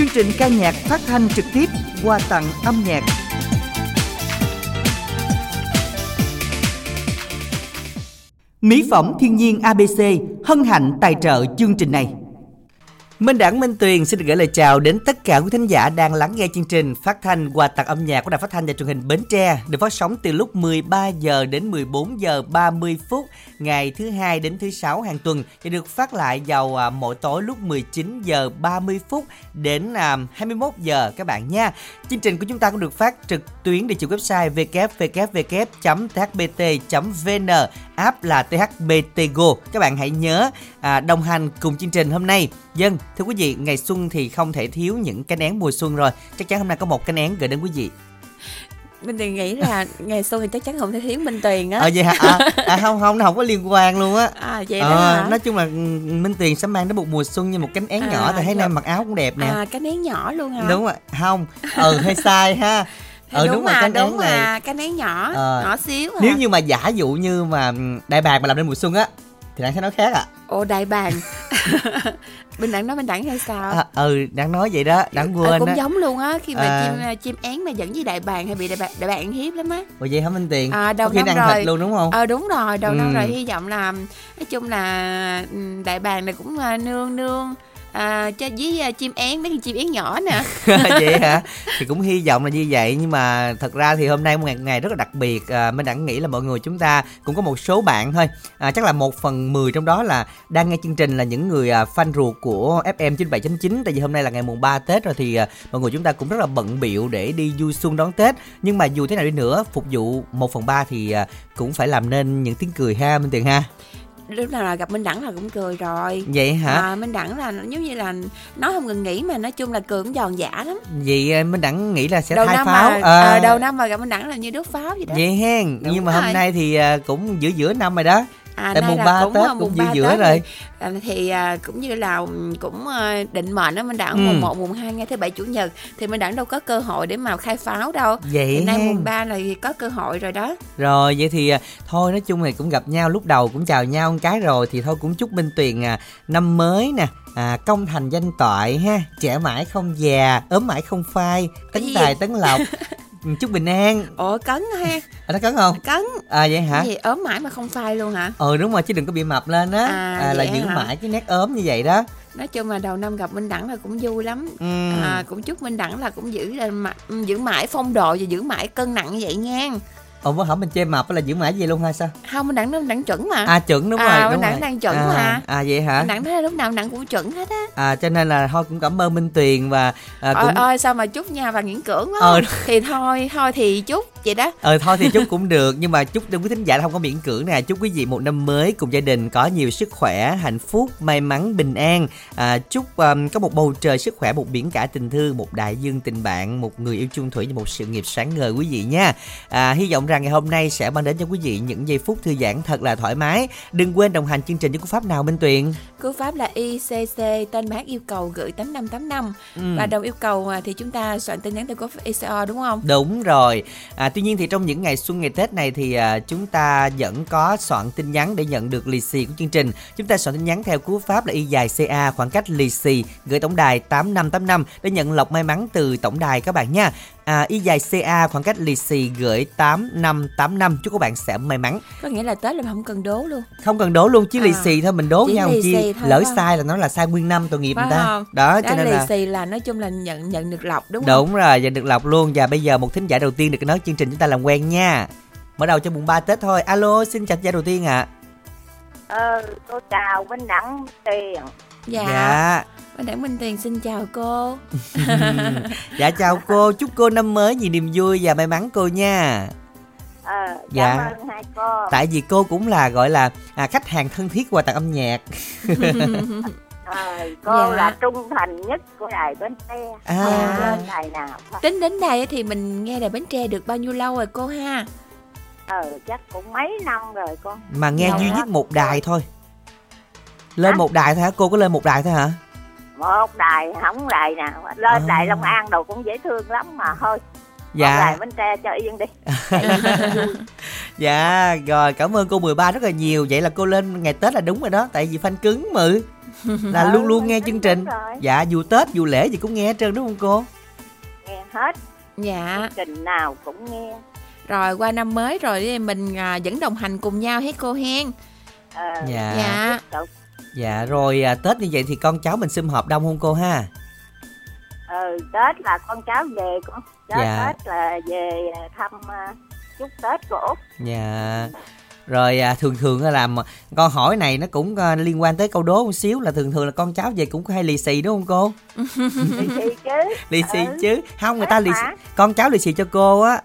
Chương trình ca nhạc phát thanh trực tiếp qua tặng âm nhạc. Mỹ phẩm thiên nhiên ABC hân hạnh tài trợ chương trình này. Minh Đẳng Minh Tuyền xin được gửi lời chào đến tất cả quý thính giả đang lắng nghe chương trình phát thanh quà tặng âm nhạc của Đài Phát thanh và Truyền hình Bến Tre, được phát sóng từ lúc 13 giờ đến 14 giờ 30 phút ngày thứ hai đến thứ sáu hàng tuần và được phát lại vào à, mỗi tối lúc 19 giờ 30 phút đến à, 21 giờ các bạn nha. Chương trình của chúng ta cũng được phát trực tuyến địa chỉ website www.thbt.vn app là THBT Go. Các bạn hãy nhớ à, đồng hành cùng chương trình hôm nay. Dân, thưa quý vị, ngày xuân thì không thể thiếu những cái nén mùa xuân rồi. Chắc chắn hôm nay có một cái nén gửi đến quý vị. Minh Tuyền nghĩ là ngày xuân thì chắc chắn không thể thiếu Minh Tuyền á. Ờ vậy hả? À, à không không nó không có liên quan luôn á. À vậy đó Ờ, hả? nói chung là ừ, Minh Tuyền sẽ mang đến một mùa xuân như một cánh én À, nhỏ thì thấy dạ. nam mặc áo cũng đẹp nè. À cái nén nhỏ luôn hả? đúng rồi, không. Ừ hơi sai ha. Ừ đúng, đúng, rồi mà cánh đúng này. mà cái nén nhỏ Ờ. nhỏ xíu hả? Nếu như mà giả dụ như mà ừ, đại bàng mà làm nên mùa xuân á thì đang sẽ nói khác ạ. Ồ đại bàng Bình đẳng nói bình đẳng hay sao? À, ừ, đang nói vậy đó, đáng À, quên cũng đó. giống luôn á khi mà À. chim chim én mà dẫn với đại bàng hay bị đại bàng, đại bàng ăn hiếp lắm á Ủa vậy hả Minh Tuyền? À, đầu năm rồi. thịt luôn đúng không? ờ đúng rồi đầu năm Ừ. rồi hy vọng là nói chung là ừ, đại bàng này cũng à, nương nương à, cho với uh, chim én mấy con chim én nhỏ nè. Vậy hả? Thì cũng hy vọng là như vậy nhưng mà thật ra thì hôm nay một ngày, ngày rất là đặc biệt. À, mình đã nghĩ là mọi người chúng ta cũng có một số bạn thôi. À, chắc là một phần 10 trong đó là đang nghe chương trình là những người à, fan ruột của FM 97.9 tại vì hôm nay là ngày mùng 3 Tết rồi thì à, mọi người chúng ta cũng rất là bận biệu để đi du xuân đón Tết. Nhưng mà dù thế nào đi nữa phục vụ 1 phần 3 thì à, cũng phải làm nên những tiếng cười ha Minh tiền ha lúc nào là gặp minh đẳng là cũng cười rồi. Vậy hả? À, Minh Đẳng là giống như là nói không ngừng nghỉ mà nói chung là cười cũng giòn giả lắm. vậy à, Minh đẳng nghĩ là sẽ đầu thay năm pháo. mà À, à, đầu năm mà gặp Minh Đẳng là như đốt pháo vậy đó. vậy hen nhưng mà hôm nay thì cũng giữa giữa năm rồi đó À, tại nay mùng là 3 cũng, Tết cũng mùng giữa 3 giữa Tết rồi À, thì à, cũng như là ừm, cũng à, định mệnh đó Minh Đẳng Ừ. mùng 1, mùng 2 ngay thứ bảy chủ nhật thì Minh Đẳng đâu có cơ hội để mà khai pháo đâu. vậy Thì nay mùng 3 là có cơ hội rồi đó. Rồi vậy thì à, thôi nói chung thì cũng gặp nhau lúc đầu cũng chào nhau một cái rồi thì thôi cũng chúc Minh Tuyền à, năm mới nè à, công thành danh toại ha trẻ mãi không già ốm mãi không phai tấn tài tấn lộc Ừ, chúc bình an Ủa cấn ha, à, nó cấn không cấn. à vậy hả gì ốm mãi mà không phai luôn hả? ờ đúng rồi chứ đừng có bị mập lên á À, là vậy giữ hả? mãi cái nét ốm như vậy đó Nói chung là đầu năm gặp Minh Đẳng là cũng vui lắm. ừ. À, cũng chúc Minh Đẳng là cũng giữ là mà- giữ mãi phong độ và giữ mãi cân nặng như vậy nha. Ồ mới hỏi mình chê mập là giữ mãi vậy luôn hay sao Không Minh Đẳng nó Đẳng chuẩn mà. à chuẩn đúng À, rồi đúng rồi. đang chuẩn à, mà. à vậy hả Đẳng thấy lúc nào Đẳng cũng chuẩn hết á. à cho nên là thôi cũng cảm ơn Minh Tuyền và à, Ôi cũng ôi sao mà chúc nha và miễn cưỡng quá. Ờ. Thì thôi thôi thì chúc vậy đó. ờ thôi thì chúc cũng được nhưng mà chúc quý thính giả là không có miễn cưỡng nè chúc quý vị một năm mới cùng gia đình có nhiều sức khỏe hạnh phúc may mắn bình an à, chúc um, có một bầu trời sức khỏe một biển cả tình thương một đại dương tình bạn một người yêu chung thủy và một sự nghiệp sáng ngời quý vị nha à, hy vọng rằng ngày hôm nay sẽ mang đến cho quý vị những giây phút thư giãn thật là thoải mái đừng quên đồng hành chương trình với cú pháp nào minh tuyền Cú pháp là ICC tên bác yêu cầu gửi 8585 Ừ. và đồng yêu cầu à, thì chúng ta soạn tin nhắn từ cú pháp ICO đúng không? Đúng rồi. À, tuy nhiên thì trong những ngày xuân ngày Tết này thì à, chúng ta vẫn có soạn tin nhắn để nhận được lì xì của chương trình. Chúng ta soạn tin nhắn theo cú pháp là y dài CA khoảng cách lì xì gửi tổng đài 8585 để nhận lọc may mắn từ tổng đài các bạn nha. À, y dài CA khoảng cách lì xì gửi 8585 chúc các bạn sẽ may mắn. Có nghĩa là Tết là không cần đố luôn. Không cần đố luôn chứ lì À, xì thôi mình đố chỉ nhau lì chi lỡ không? sai là nó là sai nguyên năm tội nghiệp Phải người ta. không? Đó Đó cho nên lì là xì là nói chung là nhận nhận được lọc đúng không? Đúng rồi, và được lọc luôn Và bây giờ một thính giả đầu tiên được nói chương trình chúng ta làm quen nha Mở đầu cho mùng 3 Tết thôi Alo, xin chào thính giả đầu tiên ạ Ờ, tôi chào Minh Đẳng Tiền. Dạ. Dạ Minh Đẳng Minh Tiền xin chào cô. Dạ chào cô, chúc cô năm mới nhiều niềm vui và may mắn cô nha Ờ, Dạ. cảm ơn hai cô. Tại vì cô cũng là gọi là à, khách hàng thân thiết quà tặng âm nhạc Ờ, cô Dạ. là trung thành nhất của đài Bến Tre. À. Đài nào. Tính đến đây thì mình nghe đài Bến Tre được bao nhiêu lâu rồi cô ha? Ờ, chắc cũng mấy năm rồi con. Mà nghe Lâu duy nhất một đài thôi Lên Hả? một đài thôi hả? Cô có lên một đài thôi hả? Một đài, không đài nào. Lên À. đài Long An đâu cũng dễ thương lắm mà thôi. Dạ Đài Bến Tre cho yên đi. Dạ, rồi cảm ơn cô 13 rất là nhiều Vậy là cô lên ngày Tết là đúng rồi đó Tại vì fan cứng mà là Ừ, luôn luôn nghe chương trình dạ dù tết dù lễ gì cũng nghe hết trơn đúng không cô nghe hết dạ chương trình nào cũng nghe rồi qua năm mới rồi thì mình à, vẫn đồng hành cùng nhau hết cô hen ờ, dạ dạ. Dạ rồi à, tết như vậy thì con cháu mình sum họp đông không cô ha? Ừ tết là con cháu về con tết, Dạ. tết là về thăm à, chúc tết của út dạ. Rồi à, thường thường á làm con hỏi này nó cũng à, liên quan tới câu đố một xíu là thường thường là con cháu về cũng hay lì xì đúng không cô? Thì thì chứ. Lì xì Ừ. chứ. Không người Tết ta lì xì con cháu lì xì cho cô á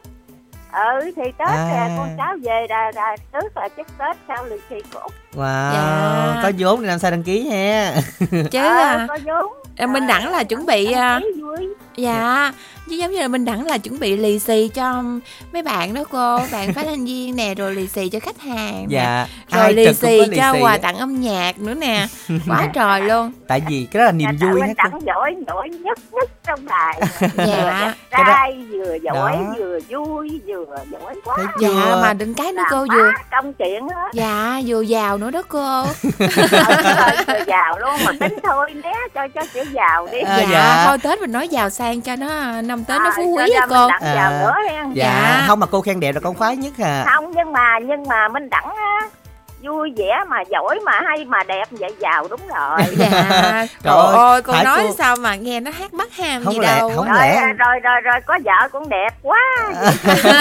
ừ thì tết À. là con cháu về là, là trước là chúc tết sau lì xì của út wow Dạ. có vốn thì làm sao đăng ký ha? Chứ Ờ, à, có vốn. À, Minh Đẳng là chuẩn bị à, dạ chứ giống như là Minh Đẳng là chuẩn bị lì xì cho mấy bạn đó cô bạn phát thanh viên nè rồi lì xì cho khách hàng nè. dạ rồi ai lì xì lì cho xì quà tặng âm nhạc nữa nè. Quá trời luôn. Tại vì cái đó là niềm Nhà vui hết Đẳng giỏi giỏi nhất nhất trong đài. Dạ. Đó- trai vừa giỏi Đó. vừa vui vừa giỏi quá. Dạ mà đừng cái nữa Làm cô vừa công chuyện hết dạ vừa giàu nữa đó cô. Rồi giàu luôn mà tính thôi né cho cho chữ giàu đi. À, dạ, dạ. thôi tết mình nói giàu sang cho nó năm tết nó phú quý á cô À. dạ. Dạ. không mà cô khen đẹp là con khoái nhất à không nhưng mà nhưng mà minh đẳng á vui vẻ mà giỏi mà hay mà đẹp vậy giàu đúng rồi. Dạ. Trời ơi, ơi cô nói cô- sao mà nghe nó hát bắt ham Không gì lẽ- đâu. không rồi, lẽ- rồi rồi rồi có vợ cũng đẹp quá.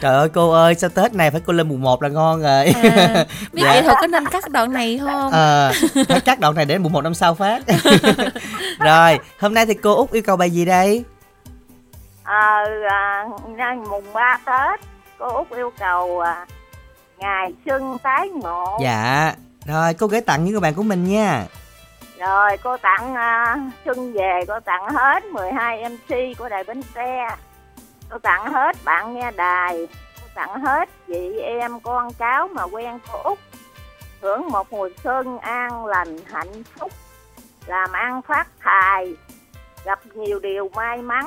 Trời ơi cô ơi sao tết này phải cô lên mùng 1 là ngon rồi. À, biết Dạ. kỹ thuật có nên cắt đoạn này không? Ờ phải cắt đoạn này để mùng 1 năm sau phát. Rồi hôm nay thì cô út yêu cầu bài gì đây? Ờ à, mùng 3 tết cô út yêu cầu à, ngày xuân tái ngộ. Dạ. Rồi cô gửi tặng những người bạn của mình nha. Rồi cô tặng à, xuân về cô tặng hết 12 mc của đài bến tre. Cô tặng hết bạn nghe đài cô tặng hết chị em con cháu mà quen cô út. Hưởng một mùa xuân an lành hạnh phúc làm ăn phát tài gặp nhiều điều may mắn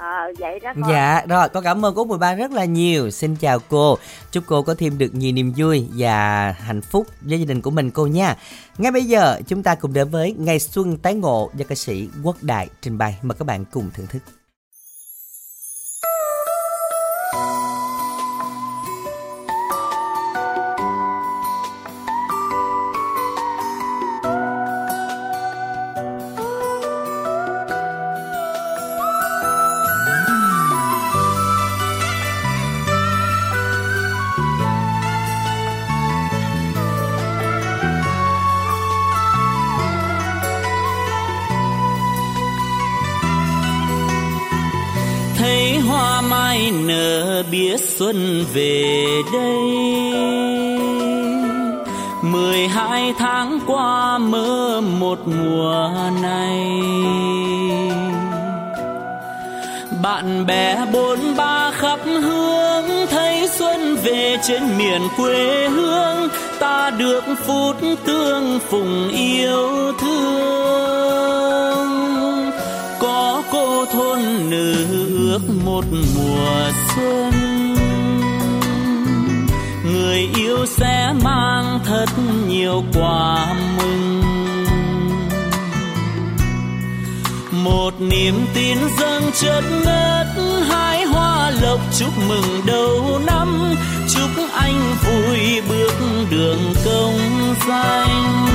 Ờ, vậy đó con Dạ, rồi, con cảm ơn cô 13 rất là nhiều. Xin chào cô. Chúc cô có thêm được nhiều niềm vui và hạnh phúc với gia đình của mình cô nha. Ngay bây giờ, chúng ta cùng đến với Ngày Xuân Tái Ngộ do ca sĩ Quốc Đại trình bày. Mời các bạn cùng thưởng thức. Trên miền quê hương, ta được phút tương phùng yêu thương. Có cô thôn nữ ước một mùa xuân. Người yêu sẽ mang thật nhiều quà mừng. Một niềm tin dâng chất ngất, hai hoa lộc chúc mừng đầu năm anh vui bước đường công danh.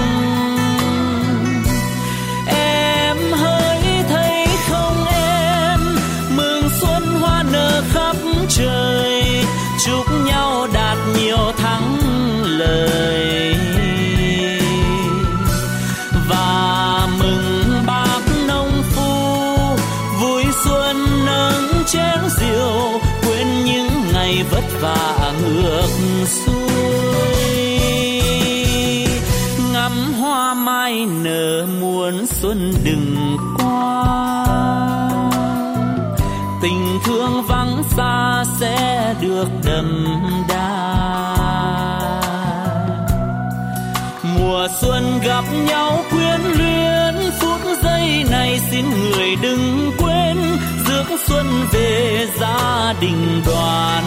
Em hỡi thấy không em, mừng xuân hoa nở khắp trời. Chúc nhau đạt nhiều thắng lời và mừng bác nông phu, vui xuân nâng chén rượu. Quên những ngày vất vả ngược xuôi. Ngắm hoa mai nở muôn xuân đừng qua. Tình thương vắng xa sẽ được đầm đà. Mùa xuân gặp nhau quyến luyến, phút giây này xin người đừng quên. Dưỡng xuân về gia đình đoàn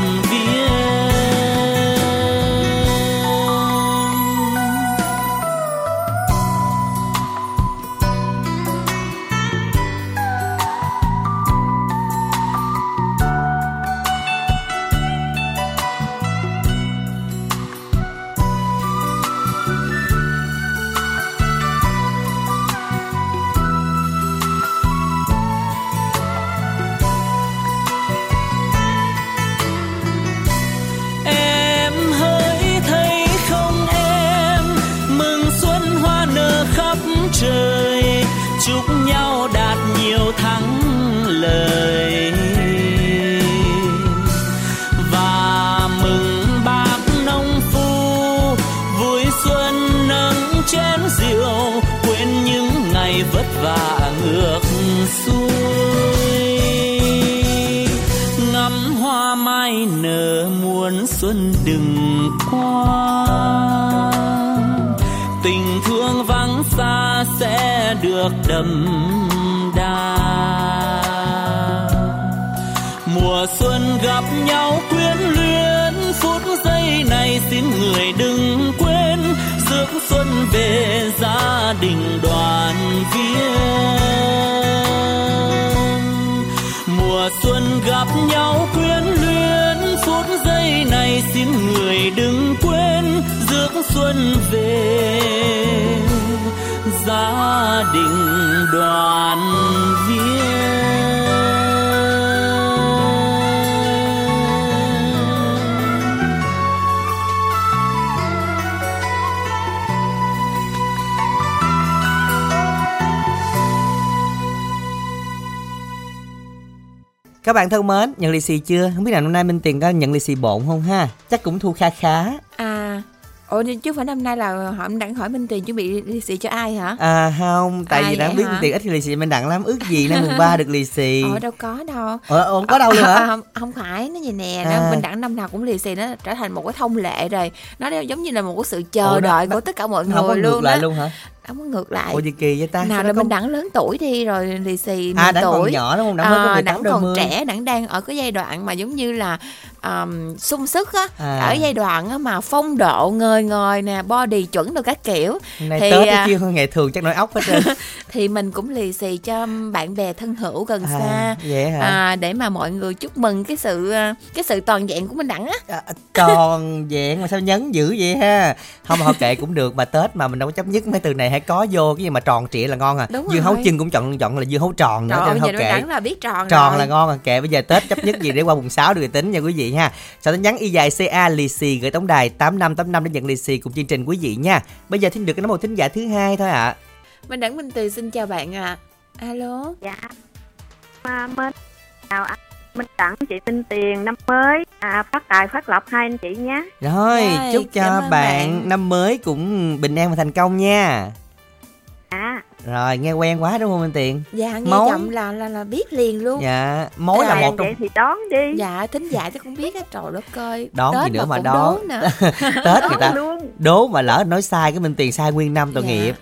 nước đậm đà. Mùa xuân gặp nhau quyến luyến, phút giây này xin người đừng quên. Dưỡng xuân về gia đình đoàn viên. Mùa xuân gặp nhau quyến luyến, phút giây này xin người đừng quên. Dưỡng xuân về gia đình đoàn viên Các bạn thân mến, nhận lì xì chưa? Không biết là hôm nay Minh Tiền có nhận lì xì bộn không ha? Chắc cũng thu kha khá. Ủa chứ phải năm nay là họ đang hỏi Minh Tiền chuẩn bị lì xì cho ai hả? À không, tại Ai vì vậy biết hả? Minh Tiền ít lì xì Minh Đặng lắm. Ước gì năm mùng ba được lì xì. Ờ đâu có đâu. Ờ, không có đâu luôn À, hả? không, không phải nó vậy nè À. nó, mình đặng năm nào cũng lì xì nó trở thành một cái thông lệ rồi nó giống như là một cái sự chờ Ủa, đợi nó- của tất cả mọi Không có người ngược luôn lại đó luôn hả? Không có ngược lại Ủa gì kỳ vậy ta? nào Sao là mình đặng lớn tuổi đi rồi lì xì À, mừng đặng còn tuổi nhỏ đúng không? Có à, 18 đặng đôi còn trẻ đặng đang ở cái giai đoạn mà giống như là um, sung sức á À. ở giai đoạn á mà phong độ ngời ngời nè body chuẩn đồ các kiểu nay thì, Tết à, nó chưa hơn ngày thường chắc nổi ốc hết trơn. thì mình cũng lì xì cho bạn bè thân hữu gần À, xa vậy hả? à, để mà mọi người chúc mừng cái sự à, cái sự toàn vẹn của mình đẳng á À, tròn vẹn mà sao nhấn dữ vậy ha không thôi kệ cũng được mà tết mà mình đâu có chấp nhất mấy từ này hay có vô cái gì mà tròn trịa là ngon à. Đúng dưa rồi. hấu chân cũng chọn chọn là dưa hấu tròn nữa Trời ơi, giờ nó kệ. là biết tròn tròn rồi. là ngon à. Kệ bây giờ tết chấp nhất gì để qua mùng 6 được tính nha quý vị ha. Sau tin nhắn y dài ca lì xì gửi tổng đài tám năm tám năm để nhận lì xì cùng chương trình quý vị nha. Bây giờ thính được cái nói một thính giả thứ hai thôi ạ. Mình Đẳng Minh Từ xin chào bạn ạ. Alo. dạ. À, mến chào anh. Minh Đẳng chị Minh Tiền năm mới. À, phát tài phát lộc hai anh chị nhé. Rồi Rồi, chúc cho bạn, bạn. năm mới cũng bình an và thành công nha à rồi nghe quen quá đúng không anh tiền Dạ nghe Món. giọng là là là biết liền luôn. dạ mối là Rồi, một trong vậy thì đón đi Dạ thính giả chắc cũng biết á trời đất ơi. Đón gì Tết nữa mà cũng đón. đố nè. tết người ta đón luôn đố mà lỡ nói sai cái mình tiền sai nguyên năm tội Dạ. nghiệp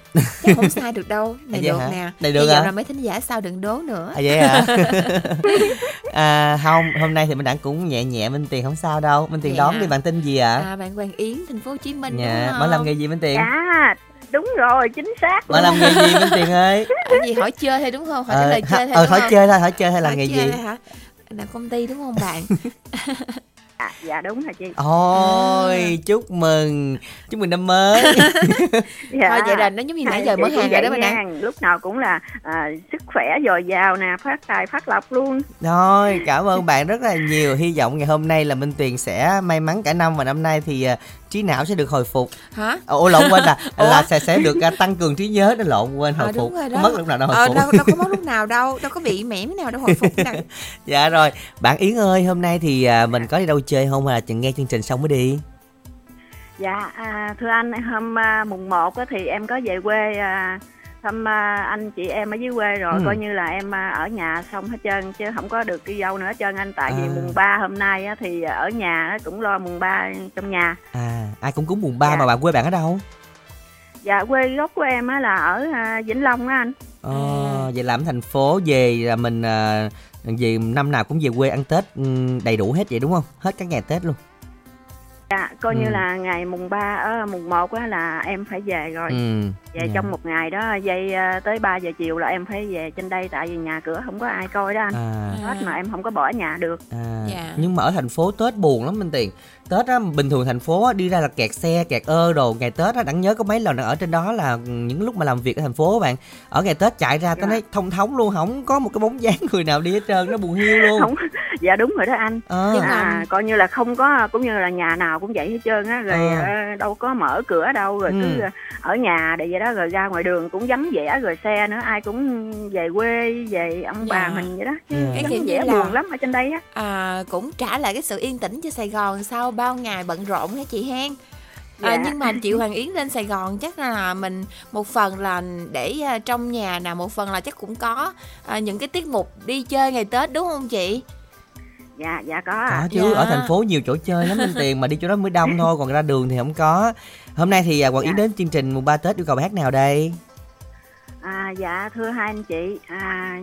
Chắc không sai được đâu. Này À, được hả? nè. Này được hả? là mấy thính giả sau đừng đố nữa. à vậy hả à không hôm nay thì mình đặng cũng nhẹ nhẹ minh tiền không sao đâu minh tiền Dạ. đón đi bạn tin gì ạ À bạn Hoàng Yến thành phố Hồ Chí Minh dạ đúng không? làm nghề gì minh tiền dạ đúng rồi chính xác mở làm nghề gì minh tiền ơi Cái gì hỏi chơi thôi đúng không? Hỏi trả lời ha- chơi thôi ờ hỏi chơi thôi hỏi chơi hay là nghề gì thôi hả? Làm công ty đúng không bạn? à, dạ đúng rồi chị ôi chúc mừng chúc mừng năm mới dạ. Thôi vậy là nó giống như nãy giờ mở cũng hàng rồi đó vậy bạn Đặng. lúc nào cũng là à, sức khỏe dồi dào nè phát tài phát lộc luôn rồi cảm ơn bạn rất là nhiều hy vọng ngày hôm nay là minh tiền sẽ may mắn cả năm và năm nay thì à, trí não sẽ được hồi phục. Hả? Ồ lộn quên là Ủa? là sẽ sẽ được à, tăng cường trí nhớ nó lộn quên hồi Ờ, phục. đúng rồi đó. mất lúc nào đâu hồi Ờ, phục. đâu, đâu có mất lúc nào đâu. Đâu có bị mẻm nào đâu hồi phục nè. Dạ rồi. Bạn Yến ơi hôm nay thì à, mình có đi đâu chơi không hay là nghe chương trình xong mới đi? Dạ, à, thưa anh, hôm à, mùng 1 á, thì em có về quê à, thăm à, anh chị em ở dưới quê rồi, Ừ. coi như là em à, ở nhà xong hết trơn, chứ không có được đi đâu nữa hết trơn anh. Tại vì À. mùng 3 hôm nay á, thì ở nhà cũng lo mùng 3 trong nhà. à ai cũng cúng mùng ba Dạ. mà bạn quê bạn ở đâu Dạ, quê gốc của em á, là ở à, Vĩnh Long á anh. ờ À. vậy làm thành phố về là mình về năm nào cũng về quê ăn tết ừ, đầy đủ hết vậy đúng không hết các ngày tết luôn Dạ, coi Ừ. như là ngày mùng 3 ở mùng 1 á, là em phải về rồi. ừ Về dạ. trong một ngày đó, dây à, tới 3 giờ chiều là em phải về trên đây tại vì nhà cửa không có ai coi đó anh. à Hết mà em không có bỏ nhà được. À, Dạ. nhưng mà ở thành phố Tết buồn lắm Minh Tiền Tết á, bình thường thành phố á, đi ra là kẹt xe, kẹt ơ đồ Ngày Tết á, đặng nhớ có mấy lần ở trên đó là những lúc mà làm việc ở thành phố bạn Ở ngày Tết chạy ra tao Dạ. nói thông thống luôn Không có một cái bóng dáng người nào đi hết trơn, nó buồn hiu luôn Không, dạ đúng rồi đó anh. Ờ, Nhưng mà- à, coi như là không có cũng như là nhà nào cũng vậy hết trơn á rồi Ờ. ờ, đâu có mở cửa đâu rồi Ừ. cứ ở nhà để vậy đó rồi ra ngoài đường cũng vắng vẻ rồi xe nữa ai cũng về quê về ông bà Dạ. mình vậy đó chứ Dạ. Cái vẻ là- buồn lắm ở trên đây á à, cũng trả lại cái sự yên tĩnh cho Sài Gòn sau bao ngày bận rộn hả chị Hen À, Dạ. nhưng mà chị Hoàng Yến lên Sài Gòn chắc là mình một phần là để à, trong nhà nè, một phần là chắc cũng có à, những cái tiết mục đi chơi ngày Tết đúng không chị? Dạ dạ có Có chứ, Dạ. ở thành phố nhiều chỗ chơi lắm Minh Tiền mà đi chỗ đó mới đông thôi, còn ra đường thì không có. Hôm nay thì à, Hoàng Yến Dạ. đến chương trình mùng 3 Tết yêu cầu bài hát nào đây? à, dạ thưa hai anh chị à,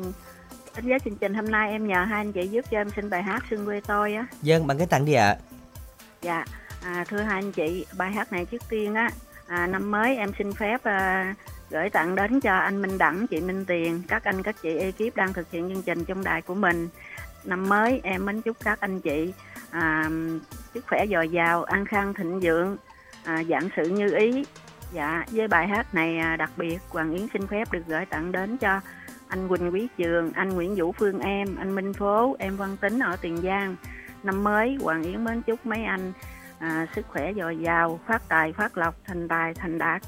đến với chương trình hôm nay em nhờ hai anh chị giúp cho em xin bài hát xuân quê tôi á Dân bằng cái tặng đi ạ. dạ à, thưa hai anh chị bài hát này trước tiên á à, năm mới em xin phép à, gửi tặng đến cho anh Minh Đẳng chị Minh Tiền các anh các chị ekip đang thực hiện chương trình trong đài của mình năm mới em mến chúc các anh chị à, sức khỏe dồi dào an khang thịnh vượng à, dạng sự như ý. Dạ với bài hát này à, đặc biệt Hoàng Yến xin phép được gửi tặng đến cho anh Quỳnh Quý Trường anh Nguyễn Vũ Phương em anh Minh Phố em Văn Tính ở Tiền Giang. Năm mới Hoàng Yến mến chúc mấy anh à, sức khỏe dồi dào phát tài phát lộc thành tài thành đạt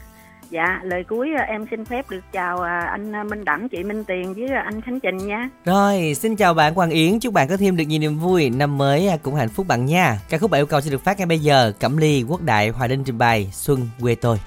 dạ lời cuối ờ, em xin phép được chào à, anh à, Minh Đẳng chị Minh Tiền với à, anh Khánh Trình nha Rồi, xin chào bạn Hoàng Yến, chúc bạn có thêm được nhiều niềm vui, năm mới cũng hạnh phúc bạn nha. Ca khúc bạn yêu cầu sẽ được phát ngay bây giờ. Cẩm Ly, Quốc Đại, Hòa linh trình bày Xuân quê tôi.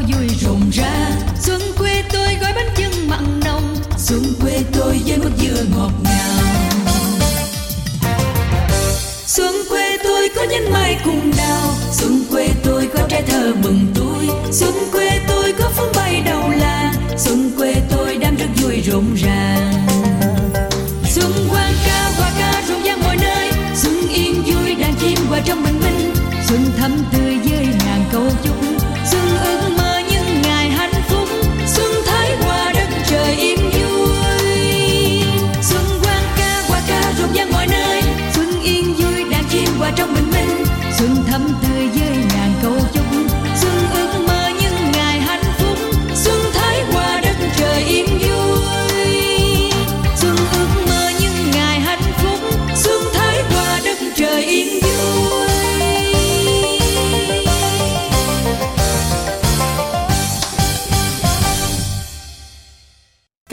Vui rộn rã. Xuân quê tôi gói bánh chưng mặn nồng. Xuân quê tôi với mức dừa ngọt ngào. Xuân quê tôi có nhánh mai cùng đào. Xuân quê tôi có trái thơ mừng tôi Xuân quê tôi có phương bay đầu làng Xuân quê tôi đang rất vui rộn ràng. Xuân quang ca, hoa ca rộn ràng mọi nơi. Xuân yên vui đàn chim qua trong bình minh. Xuân thắm tươi với ngàn câu chúc trong bình minh Xuân thắm tươi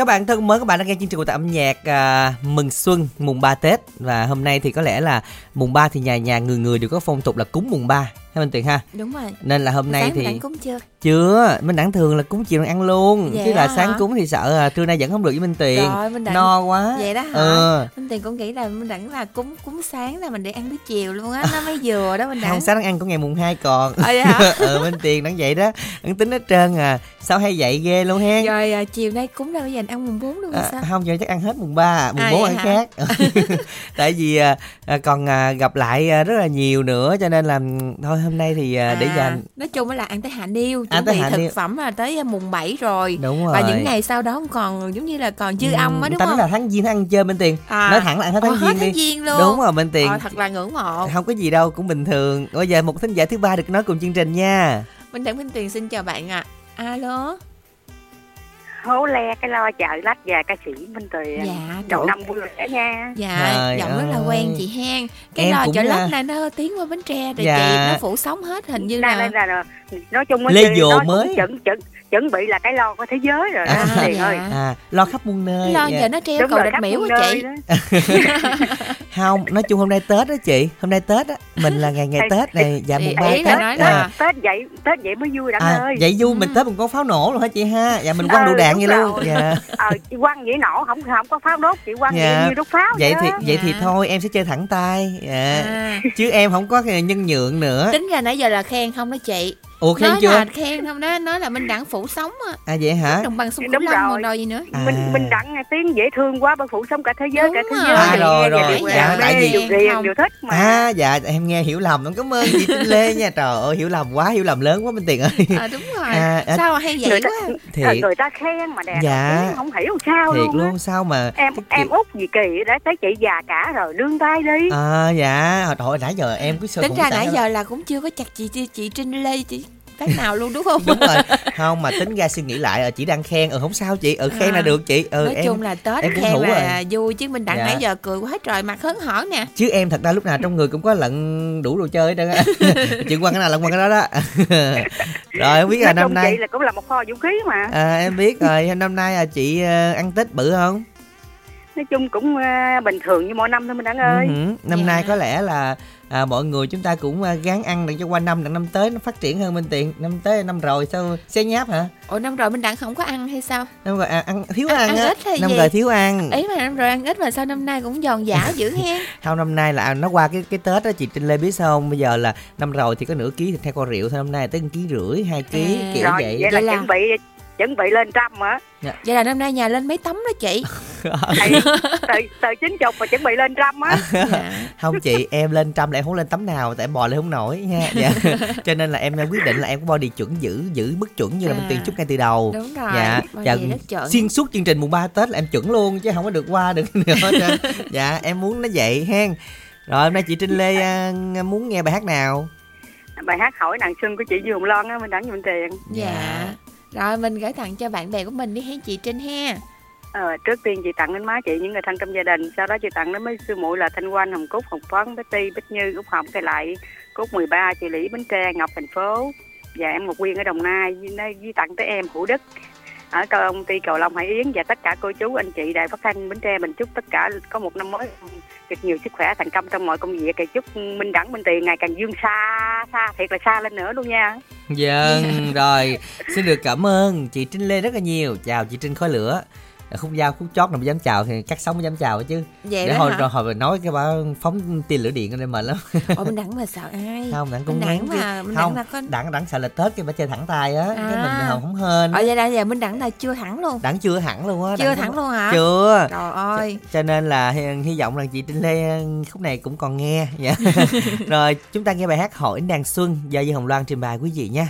Các bạn thân mến, các bạn đang nghe chương trình của âm nhạc à, mừng xuân mùng 3 Tết. Và hôm nay thì có lẽ là mùng 3 thì nhà nhà người người đều có phong tục là cúng mùng 3 ha Minh Tuyền ha. đúng rồi Nên là hôm nay sáng thì cúng chưa chưa, Minh Đẳng thường là cúng chiều ăn luôn, Vậy chứ là hả? sáng cúng thì sợ à, trưa nay vẫn không được với Minh Tuyền. Rồi, Minh Đẳng- no quá. vậy đó hả Ờ. Minh Tiền cũng nghĩ là mình đẳng là cúng cúng sáng là mình để ăn buổi chiều luôn á nó mới vừa đó mình đẳng Không sáng ăn của ngày mùng 2 còn. Ờ, vậy hả? ừ Minh Tiền đang vậy đó. Đang tính hết trơn à. Sao hay vậy ghê luôn hen. rồi à, chiều nay cúng ra bây giờ ăn mùng 4 luôn À, sao không giờ chắc ăn hết mùng 3 mùng À, 4 vậy ăn hả? khác tại vì à, à, còn à, gặp lại à, rất là nhiều nữa cho nên là ừm, thôi hôm nay thì à, để À, dành. nói chung là ăn tới hạ niêu chuẩn tới bị hạ thực niêu. phẩm là tới à, mùng 7 rồi. Đúng rồi và những ngày sau đó còn giống như là còn dư âm á đúng tính không? là tháng giêng ăn chơi bên tiền. À. nói thẳng là ăn hết tháng hết giêng đi. Giêng luôn. Đúng rồi bên tiền. Ờ, thật là ngưỡng mộ. Không có gì đâu cũng bình thường. Bây giờ một thính giả thứ ba được nói cùng chương trình nha. Minh Đẳng Minh Tuyền xin chào bạn ạ. Alo hố le cái lo chợ lách và ca sĩ Minh Tuyền dạ đầu năm vui vẻ nha dạ Trời giọng rất là ơi. quen chị hen cái Em lo chợ là- lách này nó tiến qua bến tre rồi Dạ. chị nó phủ sóng hết hình như là đây, đây. nói chung Lê Dồ mới. chuẩn chuẩn chuẩn bị là cái lo của thế giới rồi đó À, Tiền ơi. à lo khắp muôn nơi lo Dạ. giờ nó treo đúng cầu rồi đạch miễu nơi chị không nói chung hôm nay tết đó chị hôm nay tết á mình là ngày ngày tết này dạ mùng ba tết nói à. Tết vậy Tết vậy mới vui đặng à ơi. vậy vui mình Ừ. tết mình có pháo nổ luôn hả chị ha? Dạ mình quăng Ừ, đủ đạn vậy luôn. dạ. Ờ chị quăng vậy nổ không không có pháo đốt chị quăng Dạ. vậy như đốt pháo vậy thì vậy thì Dạ. thôi em sẽ chơi thẳng tay. Dạ. à, chứ em không có cái nhân nhượng nữa. Tính ra nãy giờ là khen không đó chị ủa khen nói chưa? là khen không đó nói là minh đẳng phủ sóng á. À vậy hả? Đồng bằng sông cửu Đúng long rồi. đâu gì nữa? À. mình mình đặng tiếng dễ thương quá bao phủ sống cả thế giới Đúng cả thế rồi. giới À, rồi, rồi. đều Dạ, tại vì- ghiền Không. đều thích mà. À dạ em nghe hiểu lầm em cảm ơn chị Trinh Lê nha. Trời ơi hiểu lầm quá hiểu lầm lớn quá Minh Tiền ơi. À, đúng rồi. À, à, sao mà hay vậy người ta, quá? Thiệt. Người ta khen mà đẹp Dạ. không hiểu sao thiệt luôn, luôn sao mà em em út gì kỳ đã tới chị già cả rồi đương tay đi. À dạ. Trời ơi, nãy giờ em cứ sơ tính ra nãy giờ là cũng chưa có chặt chị chị, chị trinh lê chị phát nào luôn đúng không? Đúng rồi. Không mà tính ra suy nghĩ lại ờ, chị đang khen ừ không sao chị ừ khen À. là được chị. Ừ nói em chung là tết em cũng khen là vui chứ minh đẳng Dạ. nãy giờ cười quá trời mặt hớn hở nè. Chứ em thật ra lúc nào trong người cũng có lận đủ đồ chơi hết trơn á. Chuyện quăng cái nào là quăng cái đó đó. Rồi không biết là nói năm nay chị là cũng là một kho vũ khí mà. À, em biết rồi. Năm nay là chị ờ, ăn tết bự không? Nói chung cũng ờ, bình thường như mỗi năm thôi mình đặng ơi. Ừ, năm Dạ. nay có lẽ là à, mọi người chúng ta cũng à, gắng ăn để cho qua năm đặng năm tới nó phát triển hơn bên tiền năm tới năm rồi sao xé nháp hả? Ủa năm rồi minh đẳng không có ăn hay sao? Năm rồi à, ăn thiếu Ăn- ăn, ăn á. ít hay năm gì? rồi thiếu ăn. Ý mà năm rồi ăn ít mà sao năm nay cũng giòn giả dữ hen? Không năm nay là à, nó qua cái cái tết đó chị trinh lê biết sao không? Bây giờ là năm rồi thì có nửa ký thịt heo kho rượu thôi năm nay tới một ký rưỡi hai ký À. kiểu rồi vậy. vậy là, Vậy là- chuẩn bị chuẩn bị lên trăm hả? Vậy là năm nay nhà lên mấy tấm đó chị? Từ từ chín chục mà chuẩn bị lên trăm á. Dạ. không chị em lên trăm là em không lên tấm nào tại em bò lên không nổi nha. Dạ. cho nên là em quyết định là em có body chuẩn giữ giữ mức chuẩn như là À. bên tiền chút ngay từ đầu. Đúng rồi dạ. dạ. xuyên suốt chương trình mùng 3 Tết là em chuẩn luôn chứ không có được qua được nữa hết trơn. dạ em muốn nó vậy hen. Rồi hôm nay chị Trinh Lê à, muốn nghe bài hát nào? Bài hát hỏi nàng xuân của chị Dương Loan á mình đặng nhiều tiền. Dạ rồi mình gửi tặng cho bạn bè của mình đi hen chị trinh ha. Ờ, trước tiên chị tặng đến má chị những người thân trong gia đình sau đó chị tặng đến mấy sư muội là Thanh Quanh Hồng Cúc Hồng Phấn Betty Bích Như Úc Hồng Cây Lại Cúc 13 chị Lý Bến Tre Ngọc thành phố. Và em Ngọc Quyên ở Đồng Nai với, với tặng tới em Hữu Đức ở công ty Cầu Long Hải Yến và tất cả cô chú anh chị đài phát thanh Bến Tre mình chúc tất cả có một năm mới được nhiều sức khỏe thành công trong mọi công việc. Và chúc Minh Đẳng Minh Tiền ngày càng dương xa xa thiệt là xa lên nữa luôn nha. Vâng, rồi. Xin được cảm ơn chị Trinh Lê rất là nhiều. Chào chị Trinh Khói Lửa. Khúc giao khúc chót nào mà dám chào thì cắt sống mới dám chào chứ. Vậy Để hồi hả? rồi hồi nói cái bà phóng tiền lửa điện đây mệt lắm. Ủa mình đẳng mà sợ ai? Không, đặng cũng đẳng mà mình Không, đẳng con Đặng đặng sợ là Tết cái bà chơi thẳng tay á Cái À. mình không không hên ở vậy là giờ mình đẳng là chưa thẳng luôn. Đặng chưa hẳn luôn á chưa thẳng luôn hả? Chưa. Trời ơi. Cho nên là hy, hy vọng là chị Trinh Lê khúc này cũng còn nghe. Dạ. rồi chúng ta nghe bài hát hỏi đàn xuân do Dương Hồng Loan trình bày quý vị nha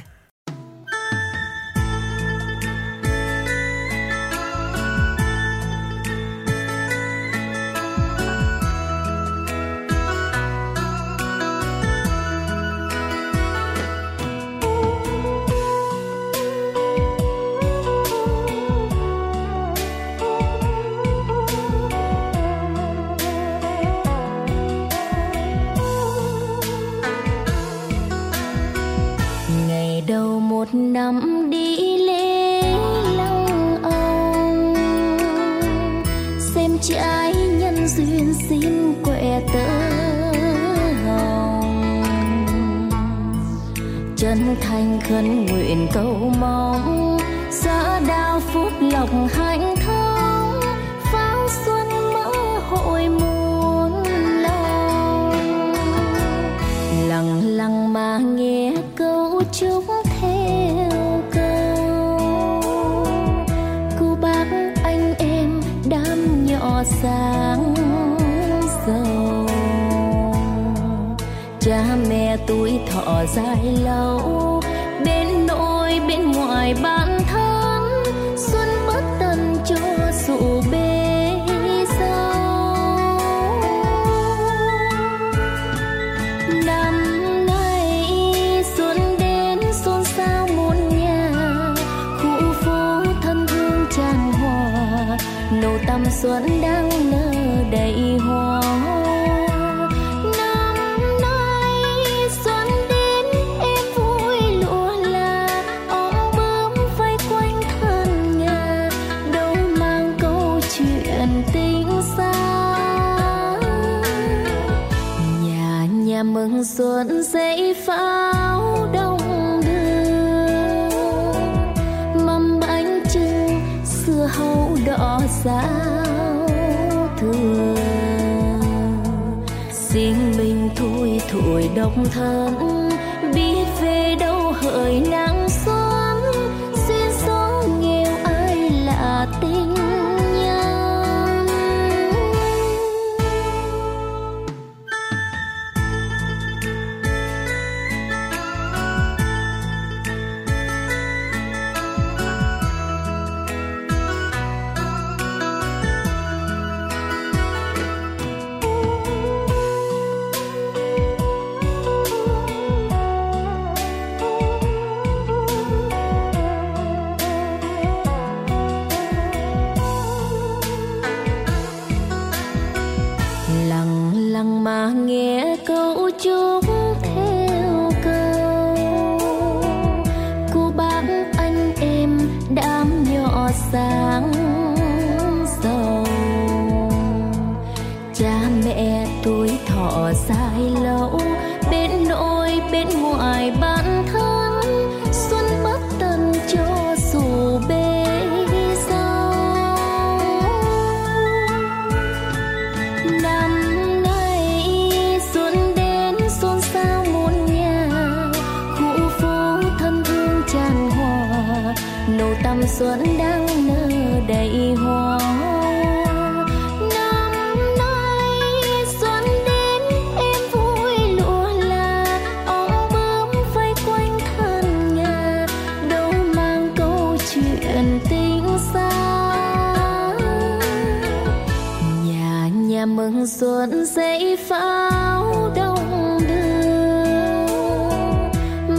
nhà mừng xuân dậy pháo đông đưa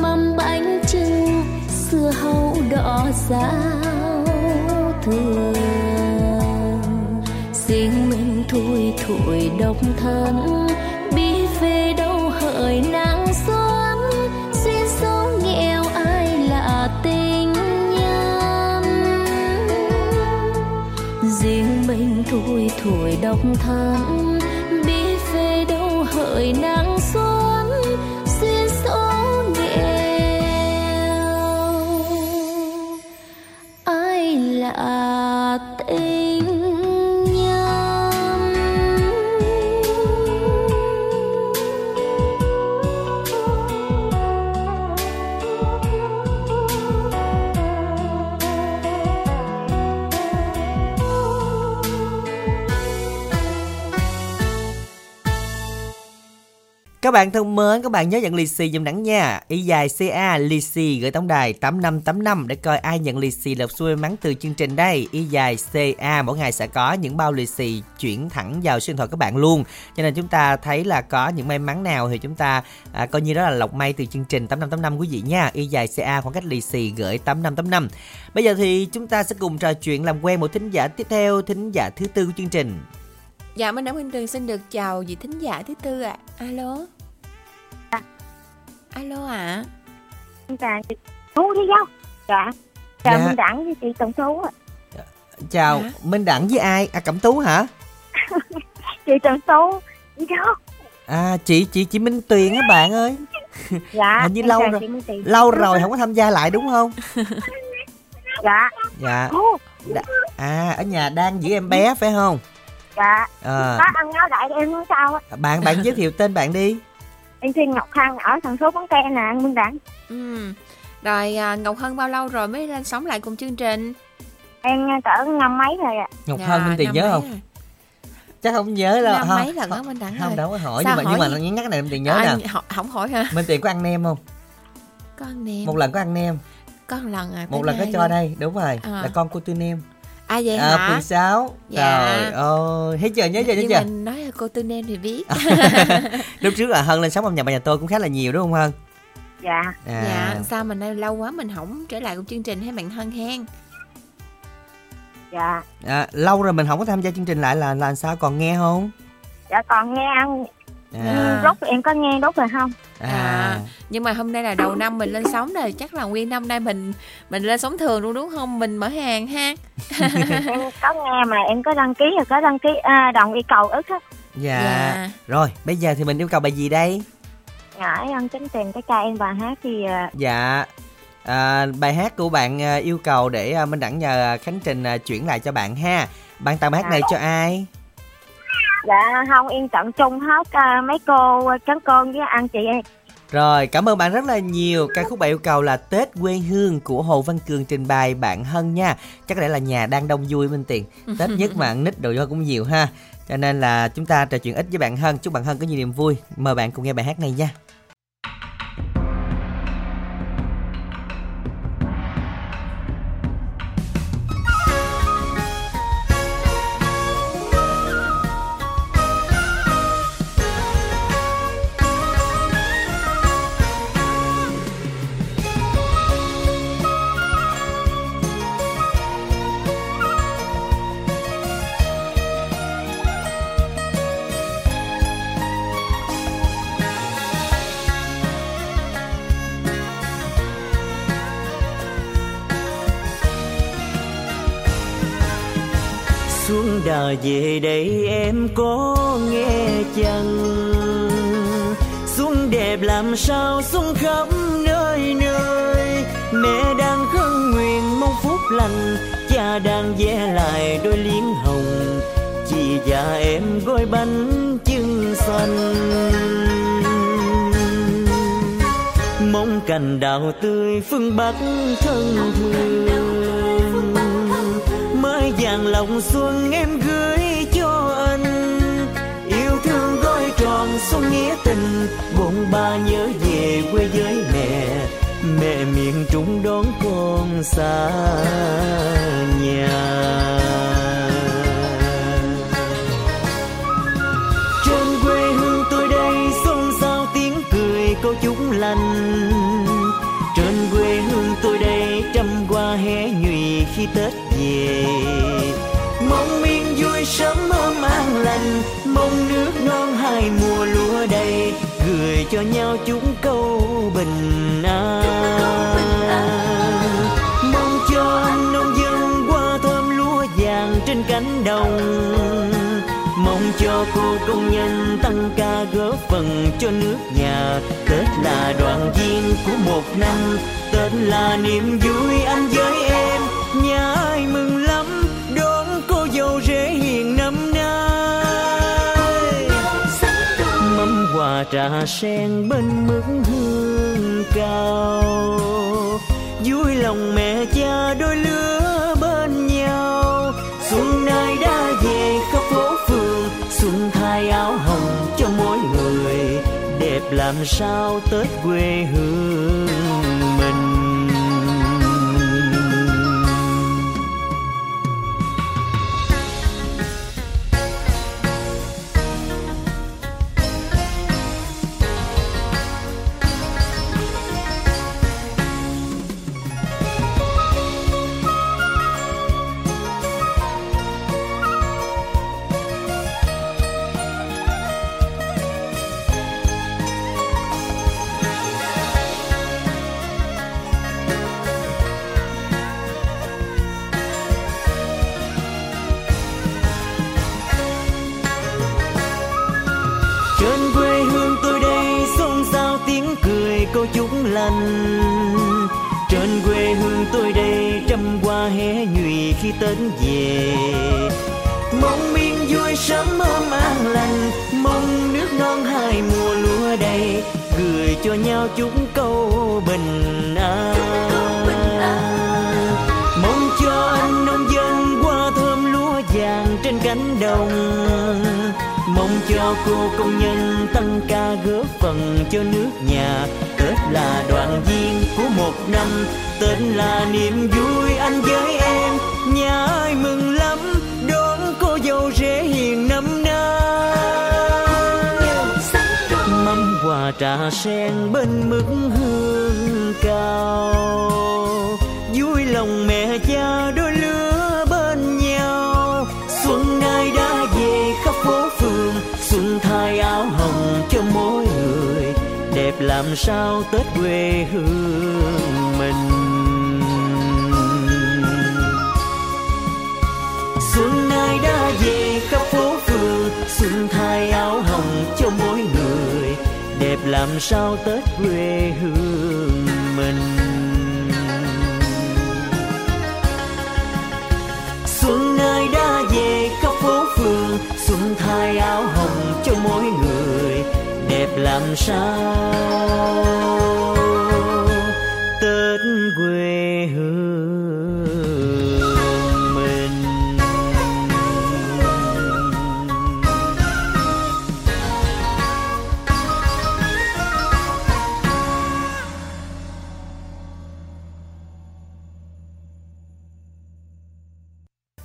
mâm bánh trưng, xưa hấu đỏ sao thừa riêng mình thui thổi độc thân bi về đâu hỡi nắng xuân. Duyên số nghèo ai là tình nhân? Riêng mình thui thổi độc thân đâu hỡi Các bạn thân mến, các bạn nhớ nhận lì xì dùm đẳng nha. Y dài CA lì xì gửi tổng đài 8585 để coi ai nhận lì xì lộc xuôi may mắn từ chương trình đây. Y dài CA mỗi ngày sẽ có những bao lì xì chuyển thẳng vào số điện thoại các bạn luôn. Cho nên chúng ta thấy là có những may mắn nào thì chúng ta à, coi như đó là lộc may từ chương trình 8585 quý vị nha. Y dài CA khoảng cách lì xì gửi 8585. Bây giờ thì chúng ta sẽ cùng trò chuyện làm quen một thính giả tiếp theo, thính giả thứ tư của chương trình. Dạ, Minh Đẳng Minh trường xin được chào vị thính giả thứ tư ạ. Alo. Alo ạ. Dạ, chị Tú đi đâu? Dạ. Chào Dạ. Minh Đẳng với chị Tổng Tú ạ. Chào, Hả? Minh Đẳng với ai? À Cẩm Tú hả? chị Trần Tú chị đó À chị chị chị Minh Tuyền á bạn ơi. dạ Hình như lâu rồi. Lâu rồi không có tham gia lại đúng không? dạ Dạ. Đa- À ở nhà đang giữ em bé phải không? dạ À, có ăn nói lại em nói sao á bạn bạn giới thiệu tên bạn đi. Em tên Ngọc Hằng ở thành phố Bến Tre nè anh Minh Đẳng Ừ. Rồi à, Ngọc Hân bao lâu rồi mới lên sống lại cùng chương trình? em cỡ năm mấy rồi ạ Ngọc Dạ, Hân Minh Tiền nhớ không? rồi. Chắc không nhớ đâu. Năm không. mấy lần đó Minh Đẳng Không đâu có hỏi Sao nhưng mà nhưng hỏi mà gì? nhắc này Minh Tiền nhớ Anh nè. họ- không hỏi hả? Minh Tiền có ăn nem không? Con nem. Một lần có ăn nem, Có một lần à. một lần có cho đây, đúng rồi. À. Là con cô Tư Nem. À vậy À, hả? phường 6 Dạ. Trời ơi. Thấy chưa? Nhớ chưa? Nhớ chưa? mình nói là cô Tư Nem thì biết. Lúc trước là Hân lên sống âm nhạc bà nhà tôi cũng khá là nhiều đúng không Hân? Dạ. À, Dạ, sao mình đây lâu quá mình không trở lại cùng chương trình hay bạn thân hen? dạ. À, Lâu rồi mình không có tham gia chương trình lại là là sao? Còn nghe không? Dạ còn nghe ăn à, rốt em có nghe đốt rồi không à, À. Nhưng mà hôm nay là đầu năm mình lên sóng rồi, chắc là nguyên năm nay mình mình lên sóng thường luôn đúng không? Mình mở hàng ha. em có nghe mà em có đăng ký rồi có đăng ký à, đồng yêu cầu ức á dạ. Dạ. Rồi bây giờ thì mình yêu cầu bài gì đây ngãi ăn tính tiền cái ca em và hát thì à, Dạ à, Bài hát của bạn à, yêu cầu để à, Minh Đẳng nhờ Khánh Trình chuyển lại cho bạn ha Bạn tặng bài hát này cho ai dạ không em tận chung hết à, mấy cô à, con với anh chị em Rồi, cảm ơn bạn rất là nhiều. Ca khúc bạn yêu cầu là Tết quê hương của Hồ Văn Cường trình bày bạn Hân nha. Chắc lẽ là nhà đang đông vui bên tiền. Tết nhất mà ăn nít đồ vô cũng nhiều ha. Cho nên là chúng ta trò chuyện ít với bạn Hân. Chúc bạn Hân có nhiều niềm vui. Mời bạn cùng nghe bài hát này nha. Đã về đây em có nghe chăng? Xuân đẹp làm sao xuân khắp nơi nơi? Mẹ đang khấn nguyện mong phúc lành, cha đang vẽ lại đôi liếm hồng. Chị và em gói bánh chưng xanh. Mong cành đào tươi phương bắc thân thương vàng lòng xuân em gửi cho anh. Yêu thương gói tròn xuân nghĩa tình bụng ba nhớ về quê với mẹ. Mẹ miền trung đón con xa nhà. Trên quê hương tôi đây xôn xao tiếng cười, câu chúc lành. Trên quê hương tôi đây trăm hoa hé nhụy khi tết về. Mong miền vui sớm ấm an lành, mong nước non hai mùa lúa đầy, gửi cho nhau chúng câu bình an. Mong cho nông dân qua thơm lúa vàng trên cánh đồng. Mong cho cô công nhân tăng ca góp phần cho nước nhà. Tết là đoàn viên của một năm, tết là niềm vui anh với em nhà ai mừng lắm, đón cô dâu rể hiền năm nay. Mâm quà trà sen bên mức hương cao. Vui lòng mẹ cha đôi lứa bên nhau. Xuân nay đã về khắp phố phường, xuân thay áo hồng cho mỗi người. Đẹp làm sao tết quê hương mình. Khi tết về. Mong miền vui sớm ấm an lành, mong nước non hai mùa lúa đầy, gửi cho nhau chúc câu bình an. Mong cho anh nông dân qua thơm lúa vàng trên cánh đồng, mong cho cô công nhân tăng ca góp phần cho nước nhà. Tết là đoàn viên của một năm. Tết là niềm vui anh với em. Nhà ơi mừng lắm, đón cô dâu rể hiền năm nay. Mâm quà trà sen bên mức hương cao. Vui lòng mẹ cha sao tết quê hương mình? Xuân nay đã về khắp phố phường, xuân thay áo hồng cho mỗi người. Đẹp làm sao tết quê hương mình? Xuân nay đã về làm sao tết quê hương mình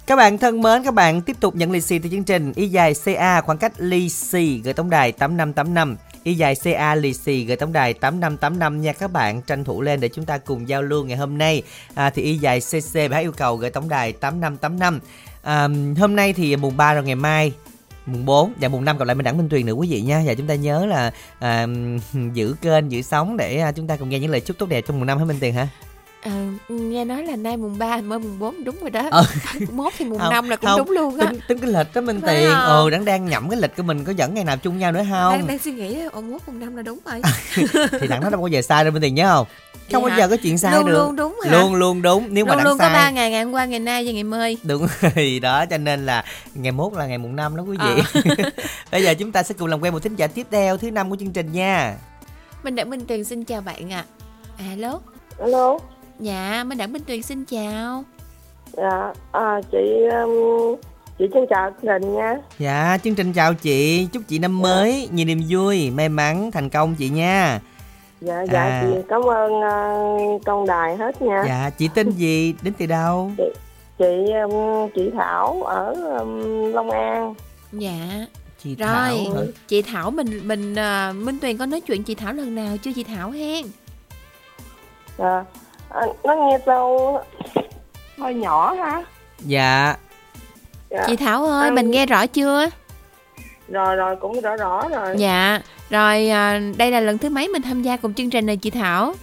Các bạn thân mến, các bạn tiếp tục nhận lì xì từ chương trình Y dài CA khoảng cách lì xì gửi tổng đài 8585. Y dài CA lì xì gửi tổng đài 8585 nha các bạn. Tranh thủ lên để chúng ta cùng giao lưu ngày hôm nay. À, thì Y dài CC bác yêu cầu gửi tổng đài 8585. À, hôm nay thì mùng 3 rồi ngày mai mùng 4 và mùng 5 gặp lại mình Đặng Minh Tuyền nữa quý vị nha và chúng ta nhớ là à, giữ kênh giữ sóng để à, chúng ta cùng nghe những lời chúc tốt đẹp trong mùng năm hả Minh Tuyền hả À, nghe nói là nay mùng 3 mới mùng 4 đúng rồi đó. Ờ. Mốt thì mùng Không, 5 là cũng không, đúng luôn á. tính, tính cái lịch đó Minh Phải Tiền ừ đang đang nhẩm cái lịch của mình có dẫn ngày nào chung nhau nữa không Đang, đang suy nghĩ ồ mốt mùng 5 là đúng rồi. thì đặng nó đâu có giờ sai đâu Minh Tiền nhớ không không Vậy bao giờ có chuyện sai Luôn được luôn đúng hả? luôn luôn đúng nếu mà luôn đặng luôn có sai 3 ngày ngày hôm qua, ngày nay và ngày mai. đúng rồi đó cho nên là ngày mốt là ngày mùng năm đó quý vị Ờ. bây giờ chúng ta sẽ cùng làm quen một thính giả tiếp theo thứ năm của chương trình nha Minh Đặng Minh Tuyền xin chào bạn ạ. À. Alo. Alo, Dạ, Minh Đặng Minh Tuyền xin chào. dạ, à, chị um, chị xin chào chương trình nha. dạ chương trình chào chị chúc chị năm mới nhiều niềm vui may mắn thành công chị nha Dạ, dạ À. chị cảm ơn uh, công đài hết nha. dạ chị tên gì đến từ đâu Chị um, chị Thảo ở um, Long An. Dạ. chị Rồi, Thảo hả? chị Thảo mình mình à, Minh Tuyền có nói chuyện chị Thảo lần nào chưa chị Thảo hen? Dạ, à, nó nghe câu hơi nhỏ ha. dạ Dạ. Chị Thảo ơi, Anh- mình nghe rõ chưa? Rồi rồi cũng rõ rõ rồi. Dạ. Rồi à, đây là lần thứ mấy mình tham gia cùng chương trình này chị Thảo?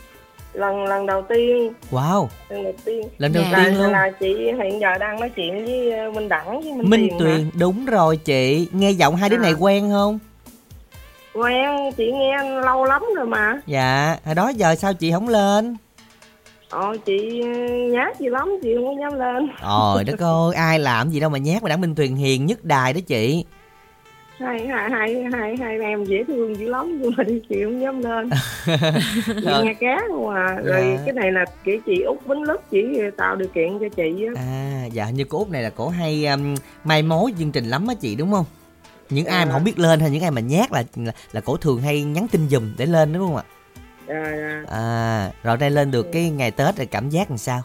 Lần lần đầu tiên, wow lần đầu tiên. lần đầu Dạ. Là, tiên luôn là chị hiện giờ đang nói chuyện với uh, Minh Đẳng với Minh, Minh Tuyền. Hả? đúng rồi chị nghe giọng hai đứa À. này quen không Quen, chị nghe lâu lắm rồi mà. dạ hồi đó giờ sao chị không lên Ờ chị uh, nhát gì lắm chị không có dám lên Trời đất ơi, ai làm gì đâu mà nhát mà đảng Minh Tuyền hiền nhất đài đó chị. hai hai hai hai hai em dễ thương dữ lắm nhưng mà đi chị không dám lên chị nghe cá không à rồi Dạ. cái này là kiểu chị út bánh lứt chỉ tạo điều kiện cho chị á À, dạ như cô Út này là cổ hay um, mai mối chương trình lắm á chị đúng không? Những ai mà Dạ. không biết lên hay những ai mà nhát là là, là cổ thường hay nhắn tin giùm để lên đúng không ạ? À, à, À, rồi đây lên được cái ngày Tết rồi cảm giác làm sao?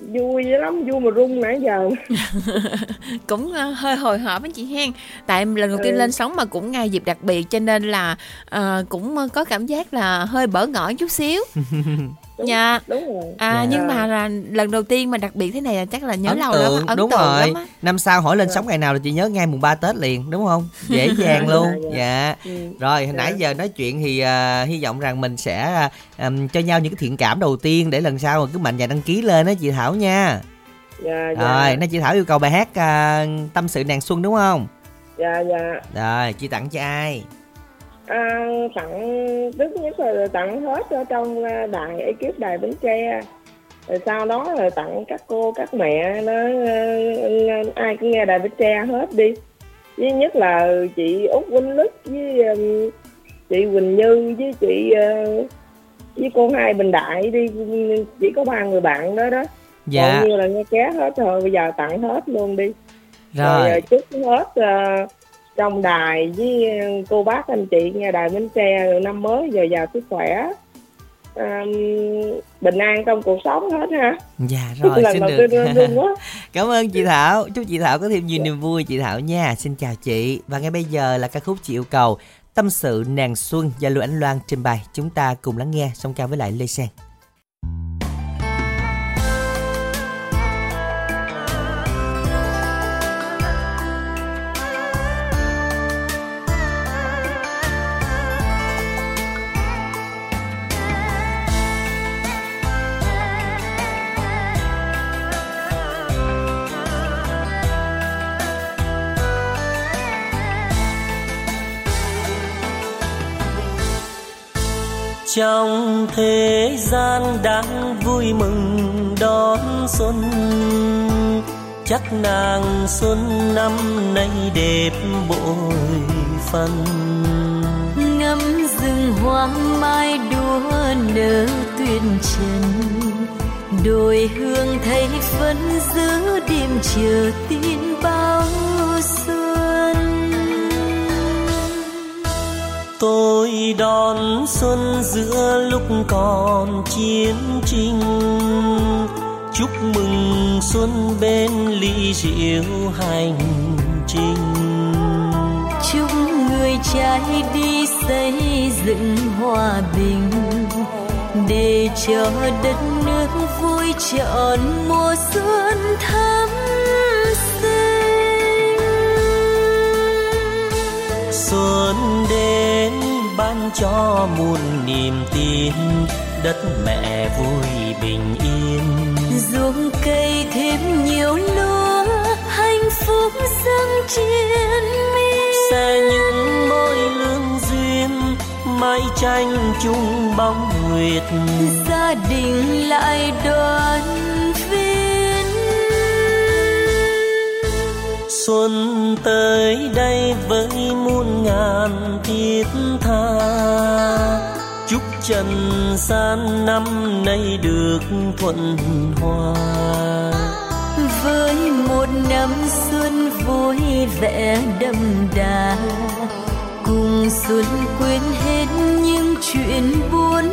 vui dữ lắm vui mà run nãy giờ cũng ờ, hơi hồi hộp với chị hen tại lần đầu tiên Ừ. lên sóng mà cũng ngay dịp đặc biệt cho nên là ờ, cũng ờ, có cảm giác là hơi bỡ ngỡ chút xíu Đúng. dạ đúng rồi à Dạ. nhưng mà là lần đầu tiên mà đặc biệt thế này là chắc là nhớ ấn lâu tượng, lắm á, ấn đúng tượng rồi. lắm á Năm sau hỏi lên sóng ngày nào là chị nhớ ngay mùng 3 Tết liền đúng không? Dễ dàng luôn. Dạ. ừ. Rồi hồi Dạ. nãy giờ nói chuyện thì à, hy vọng rằng mình sẽ ừm, cho nhau những cái thiện cảm đầu tiên để lần sau mà cứ mạnh dạn đăng ký lên đó chị Thảo nha. dạ Rồi, dạ nay chị Thảo yêu cầu bài hát à, Tâm sự nàng xuân đúng không? dạ dạ Rồi, chị tặng cho ai? À, tặng thứ nhất là tặng hết ở trong à, đài ekip đài bến tre rồi sau đó là tặng các cô các mẹ nó à, ai cũng nghe đài bến tre hết đi duy nhất là chị út quỳnh lức với chị quỳnh như với chị uh, với cô hai bình đại đi chỉ có ba người bạn đó đó Dạ. Coi như là nghe ké hết rồi bây giờ tặng hết luôn đi Rồi. rồi chúc hết ờ, trong đài với cô bác anh chị nghe đài bến tre năm mới dồi dào sức khỏe. Ờm, bình an trong cuộc sống hết ha. Dạ rồi Lần xin được. Cảm ơn chị Thảo. Chúc chị Thảo có thêm nhiều niềm vui chị Thảo nha. Xin chào chị. Và ngay bây giờ là ca khúc chị yêu cầu Tâm sự nàng xuân do Lưu Ánh Loan trình bày. Chúng ta cùng lắng nghe song ca với lại Lê Sen trong thế gian đang vui mừng đón xuân. Chắc nàng xuân năm nay đẹp bội phần. Ngắm rừng hoa mai đua nở tuyên trần đồi hương thấy vẫn giữ đêm chờ tin bao tôi đón xuân giữa lúc còn chiến tranh chúc mừng xuân bên ly rượu hành trình. Chúc người trai đi xây dựng hòa bình, để cho đất nước vui trọn mùa xuân thơ xuân đến ban cho muôn niềm tin đất mẹ vui bình yên. Ruộng cây thêm nhiều lúa hạnh phúc dâng triền miên. Sẽ những môi lương duyên mái tranh chung bóng nguyệt. Gia đình lại đoàn xuân tới đây với muôn ngàn thiết tha. Chúc trần gian năm nay được thuận hòa. Với một năm xuân vui vẻ đậm đà, cùng xuân quên hết những chuyện buồn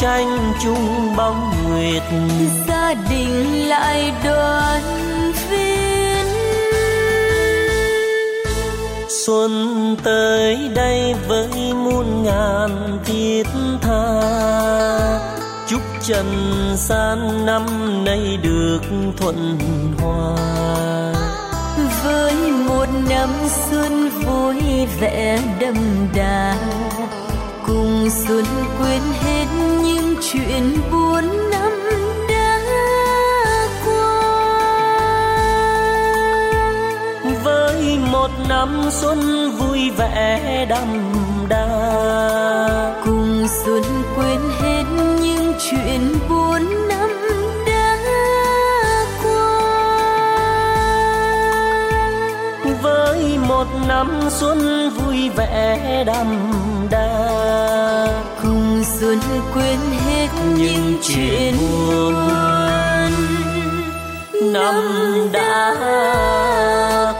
tranh chung bóng nguyệt. Gia đình lại đoàn viên. Xuân tới đây với muôn ngàn thiết tha. Chúc trần gian năm nay được thuận hòa. Với một năm xuân vui vẻ đậm đà xuân quên hết những chuyện buồn năm đã qua với một năm xuân vui vẻ đậm đà cùng xuân quên hết những chuyện buồn năm đã qua với một năm xuân vui vẻ đầm. đà dần quên hết những chuyện buồn năm đã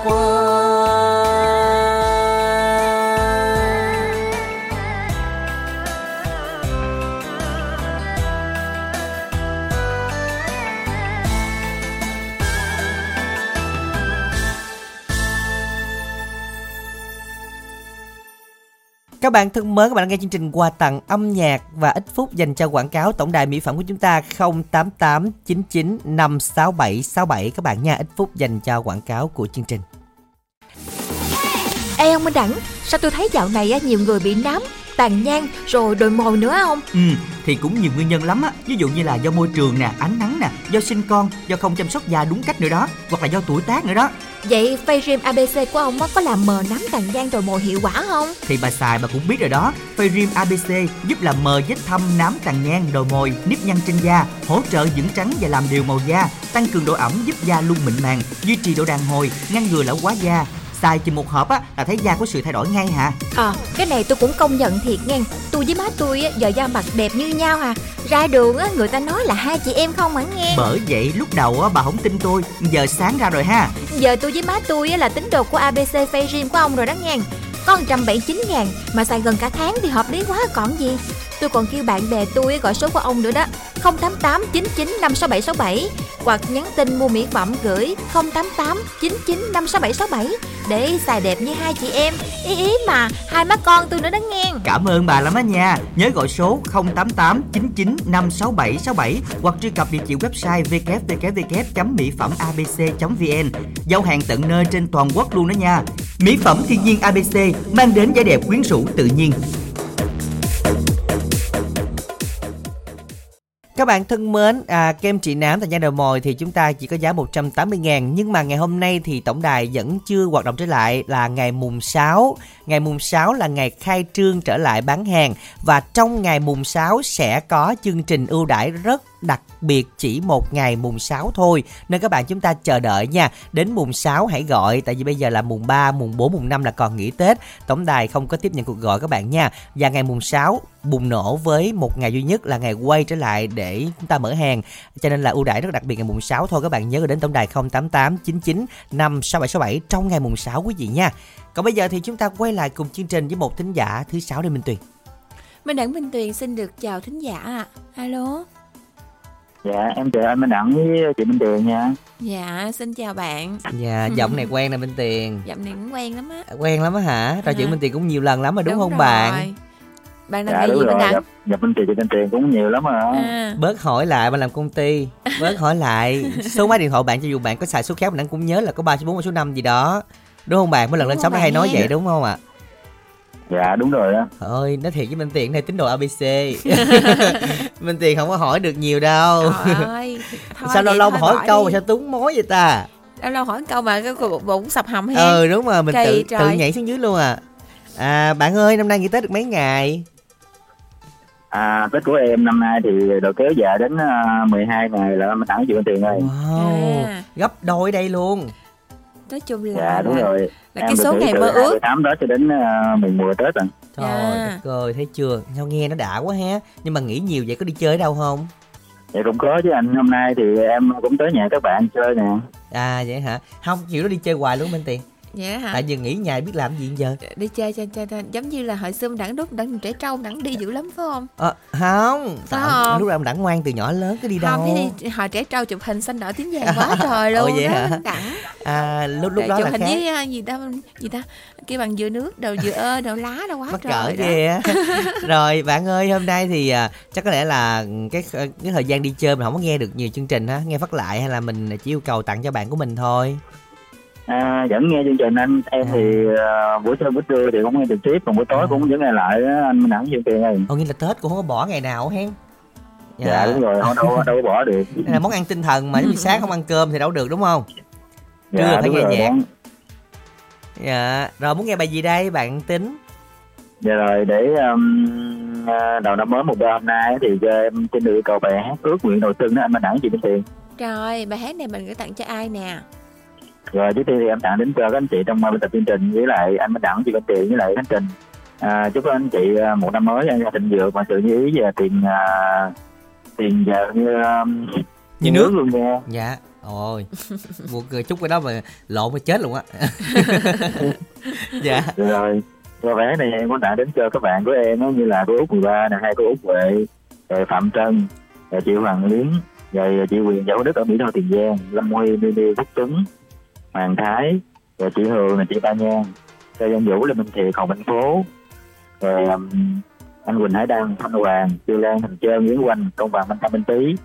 qua. Các bạn thân mến, các bạn đang nghe chương trình quà tặng âm nhạc và ít phút dành cho quảng cáo tổng đài mỹ phẩm của chúng ta 088 99 567 67 các bạn nha, ít phút dành cho quảng cáo của chương trình. Ê ông Minh Đẳng Sao tôi thấy dạo này á, nhiều người bị nám Tàn nhang rồi đồi mồi nữa không Ừ, thì cũng nhiều nguyên nhân lắm á, ví dụ như là do môi trường nè, ánh nắng nè, do sinh con, do không chăm sóc da đúng cách nữa đó, hoặc là do tuổi tác nữa đó. Vậy Fayrim ABC của ông có làm mờ nám tàn nhang rồi mồi hiệu quả không Thì bà xài bà cũng biết rồi đó, Fayrim ABC giúp làm mờ vết thâm, nám tàn nhang, đồi mồi, nếp nhăn trên da, hỗ trợ dưỡng trắng và làm đều màu da, tăng cường độ ẩm giúp da luôn mịn màng, duy trì độ đàn hồi, ngăn ngừa lão hóa da. Xài chỉ một hộp á là thấy da có sự thay đổi ngay hả? Ờ cái này tôi cũng công nhận thiệt nghe. Tôi với má tôi á, giờ da mặt đẹp như nhau à. Ra đường á, người ta nói là hai chị em không hẳn nghe? Bởi vậy lúc đầu á bà không tin tôi, giờ sáng ra rồi ha. Giờ tôi với má tôi á, là tín đồ của ABC Fayrim của ông rồi đó nghe. Có 179 ngàn mà xài gần cả tháng thì hợp lý quá còn gì Tôi còn kêu bạn bè tôi gọi số của ông nữa đó 088 99 56767 Hoặc nhắn tin mua mỹ phẩm gửi 088 99 56767 Để xài đẹp như hai chị em Ý ý mà, hai má con tôi nữa đó nghe Cảm ơn bà lắm á nha. Nhớ gọi số 088 99 56767 hoặc truy cập địa chỉ website www.mỹ phẩm abc.vn. Giao hàng tận nơi trên toàn quốc luôn đó nha. Mỹ phẩm thiên nhiên ABC mang đến vẻ đẹp quyến rũ tự nhiên. Các bạn thân mến, à, kem trị nám tại nha đầu mồi thì chúng ta chỉ có giá 180 ngàn. Nhưng mà ngày hôm nay thì tổng đài vẫn chưa hoạt động trở lại là ngày mùng 6 Ngày mùng 6 là ngày khai trương trở lại bán hàng. Và trong ngày mùng 6 sẽ có chương trình ưu đãi rất đặc biệt chỉ một ngày mùng 6 thôi Nên các bạn chúng ta chờ đợi nha. Đến mùng 6 hãy gọi Tại vì bây giờ là mùng 3, mùng 4, mùng 5 là còn nghỉ Tết. Tổng đài không có tiếp nhận cuộc gọi các bạn nha. Và ngày mùng 6 bùng nổ với một ngày duy nhất là ngày quay trở lại để chúng ta mở hàng. Cho nên là ưu đãi rất đặc biệt ngày mùng 6 thôi. Các bạn nhớ đến tổng đài 088 99 56767 trong ngày mùng 6 quý vị nha. Còn bây giờ thì chúng ta quay lại cùng chương trình với một thính giả thứ sáu đây Minh Tuyền. Minh Đẳng Minh Tuyền xin được chào thính giả ạ. Alo. Dạ, em chào anh Minh Đẳng với chị Minh Tuyền nha. Dạ, xin chào bạn. Dạ giọng này quen nè Minh Tuyền Giọng này cũng quen lắm á. Quen lắm á hả? Trò chuyện À. Minh Tuyền cũng nhiều lần lắm rồi đúng, không rồi. bạn? Bạn đang Dạ đúng gì Minh rồi, Đẳng? gặp, gặp Minh Tuyền chị Minh Tuyền cũng nhiều lắm rồi. À, Bớt hỏi lại bạn làm công ty Bớt hỏi lại Số máy điện thoại bạn cho dù bạn có xài số khác Bạn cũng nhớ là có 3 số 4 và số 5 gì đó Đúng không bạn? Mỗi lần Đúng lên sóng đã hay nói vậy đúng không ạ? Dạ đúng rồi đó. Thôi nói thiệt với Minh Tiền này tín đồ ABC Minh Tiền không có hỏi được nhiều đâu trời ơi. Thôi Sao lâu lâu mà hỏi câu đi. mà sao túng mối vậy ta Lâu lâu hỏi câu mà cái bụng bụng sập hầm ha. Ừ đúng rồi mình Kỳ tự, tự trời. nhảy xuống dưới luôn à À bạn ơi năm nay nghỉ Tết được mấy ngày À, Tết của em năm nay thì được kéo dài đến uh, 12 ngày là Minh Đẳng với chị Minh Tuyền ơi. Wow À. Gấp đôi đây luôn Nói chung là Dạ đúng là- rồi. là Em cái số ngày từ mơ ước. 28 Tết cho đến uh, mùng 10 Tết rồi. Trời Dạ. đất ơi thấy chưa Sao nghe nó đã quá ha Nhưng mà nghĩ nhiều vậy có đi chơi ở đâu không Dạ cũng có chứ anh, hôm nay thì em cũng tới nhà các bạn chơi nè. À vậy hả Không chịu nó đi chơi hoài luôn Minh Tiền Đó hả? Tại vì nghỉ nhà biết làm gì giờ? Đi chơi chơi chơi, chơi. giống như là hồi xưa đẳng đúc đẳng trẻ trâu đẳng đi dữ lắm phải không? Ờ, không. Phải không? lúc em đã ngoan từ nhỏ lớn cái đi đâu? Không thì hồi trẻ trâu chụp hình xanh đỏ tím vàng quá trời Ồ, luôn vậy đó hả? đẳng. À, lúc lúc đó chụp là hình khác. với à, gì ta gì ta cái bằng dừa nước đầu dừa ơ đầu lá đâu quá mắc trời cỡ á. Rồi bạn ơi hôm nay thì à, chắc có lẽ là cái cái thời gian đi chơi mình không có nghe được nhiều chương trình ha nghe phát lại hay là mình chỉ yêu cầu tặng cho bạn của mình thôi À, vẫn nghe chương trình anh, em thì uh, buổi trưa buổi trưa thì cũng nghe trực tiếp, còn buổi tối cũng vẫn nghe lại anh Minh Đẳng với chị Minh Tuyền ơi. Ồ, nghĩa là tết cũng không có bỏ ngày nào hen. Dạ, đúng rồi, không đâu, đâu có bỏ được. đây là món ăn tinh thần mà nếu như sáng không ăn cơm thì đâu được đúng không? Trưa Dạ, phải đúng nghe rồi, nhạc món- dạ rồi muốn nghe bài gì đây bạn tính? Dạ rồi để um, à, đầu năm mới một ba hôm nay thì cho em xin được yêu cầu bài hát ước nguyện đầu xuân đó anh Minh Đẳng chị Minh Tiền. rồi bài hát này mình gửi tặng cho ai nè Rồi trước tiên thì em tặng đến cho các anh chị trong biên tập chương trình với lại anh Minh Đẳng chị Minh Tiền với lại Khánh Trình. À, chúc các anh chị uh, một năm mới anh thịnh vượng và sự như ý và tiền uh, tiền và như um, Như nước. luôn nha. dạ ôi một chút cái đó mà lộn mà chết luôn á dạ rồi và vé này em muốn tặng đến cho các bạn của em đó, như là cô út 13 nè hai cô út huệ rồi phạm trân rồi chị hoàng luyến rồi chị quyền dẫu đức ở mỹ tho tiền giang lâm huy mini quốc tuấn hoàng thái rồi chị hường là chị ba nhan Lê Văn Vũ là Minh Thiệt, Hồ Minh Phố rồi um, anh Quỳnh Hải Đăng, Thanh Hoàng, Tiêu Lan, Thành Trơn, Nguyễn Quanh, Công bằng, Minh Tâm, Minh Tý.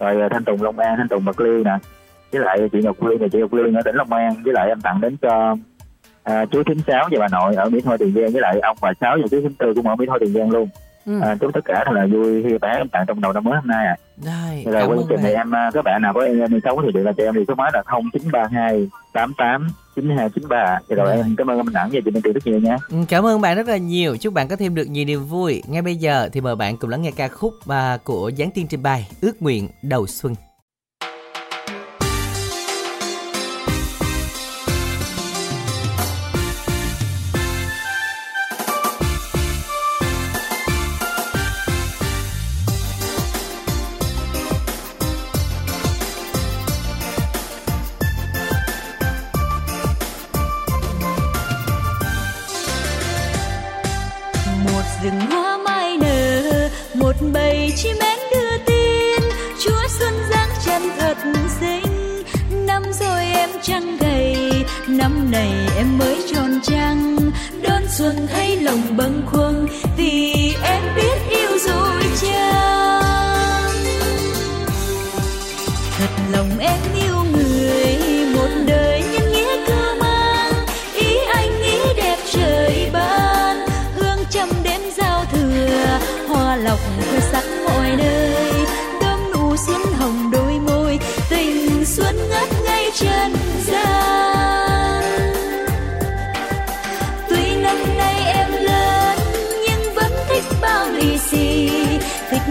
Rồi uh, Thanh Tùng Long An, Thanh Tùng Bạc Liêu nè. Với lại chị Ngọc Liên và chị Ngọc Liên ở tỉnh Long An. Với lại em tặng đến cho à, chú thím sáu và bà nội ở Mỹ Tho Tiền Giang. Với lại ông bà sáu và chú thím tư cũng ở Mỹ Tho Tiền Giang luôn ừ. à, chúc tất cả thật là vui khi bé em tặng trong đầu năm mới hôm nay à rồi, rồi quay trình này em à, các bạn nào có em sống thì điện là cho em thì số máy là không chín ba hai tám tám chín hai chín ba. Rồi, rồi. em cảm ơn anh Đẳng và chị Minh Tiền rất nhiều nha. Ừ, cảm ơn bạn rất là nhiều. Chúc bạn có thêm được nhiều niềm vui. Ngay bây giờ thì mời bạn cùng lắng nghe ca khúc uh, của Giáng Tiên trình bày ước nguyện đầu xuân 崩溃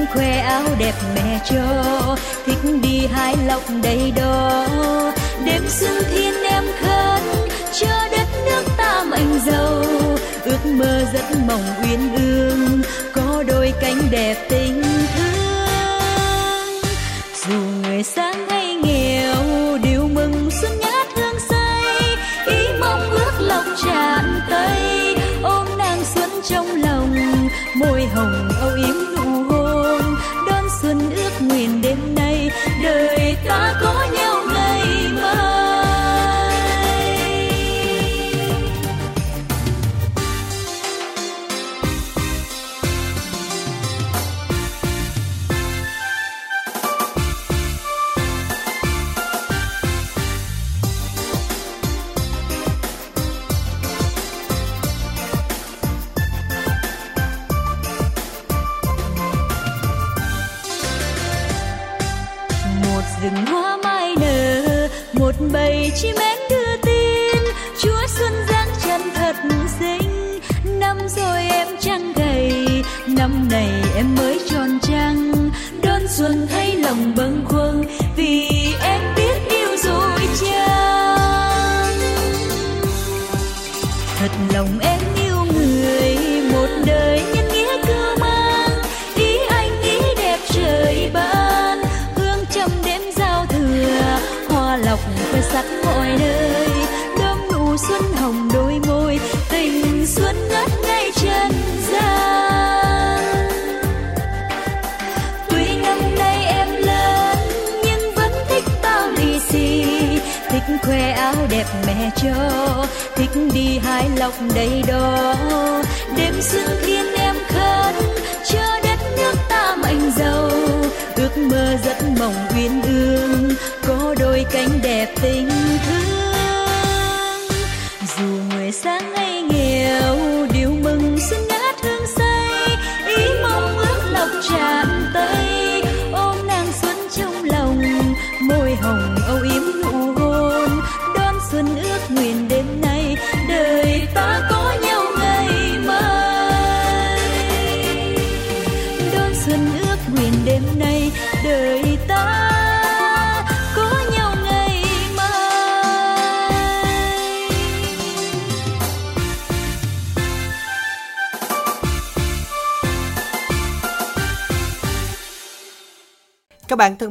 muốn khoe áo đẹp mẹ cho, thích đi hái lộc đầy đó đêm xuân thiên em khấn, cho đất nước ta mạnh giàu. Ước mơ rất mộng uyên ương, có đôi cánh đẹp tình thương. Dù người sáng hay nghèo đều mừng xuân nhát hương say. Ý mong ước lòng tràn tây, ôm nàng xuân trong lòng, môi hồng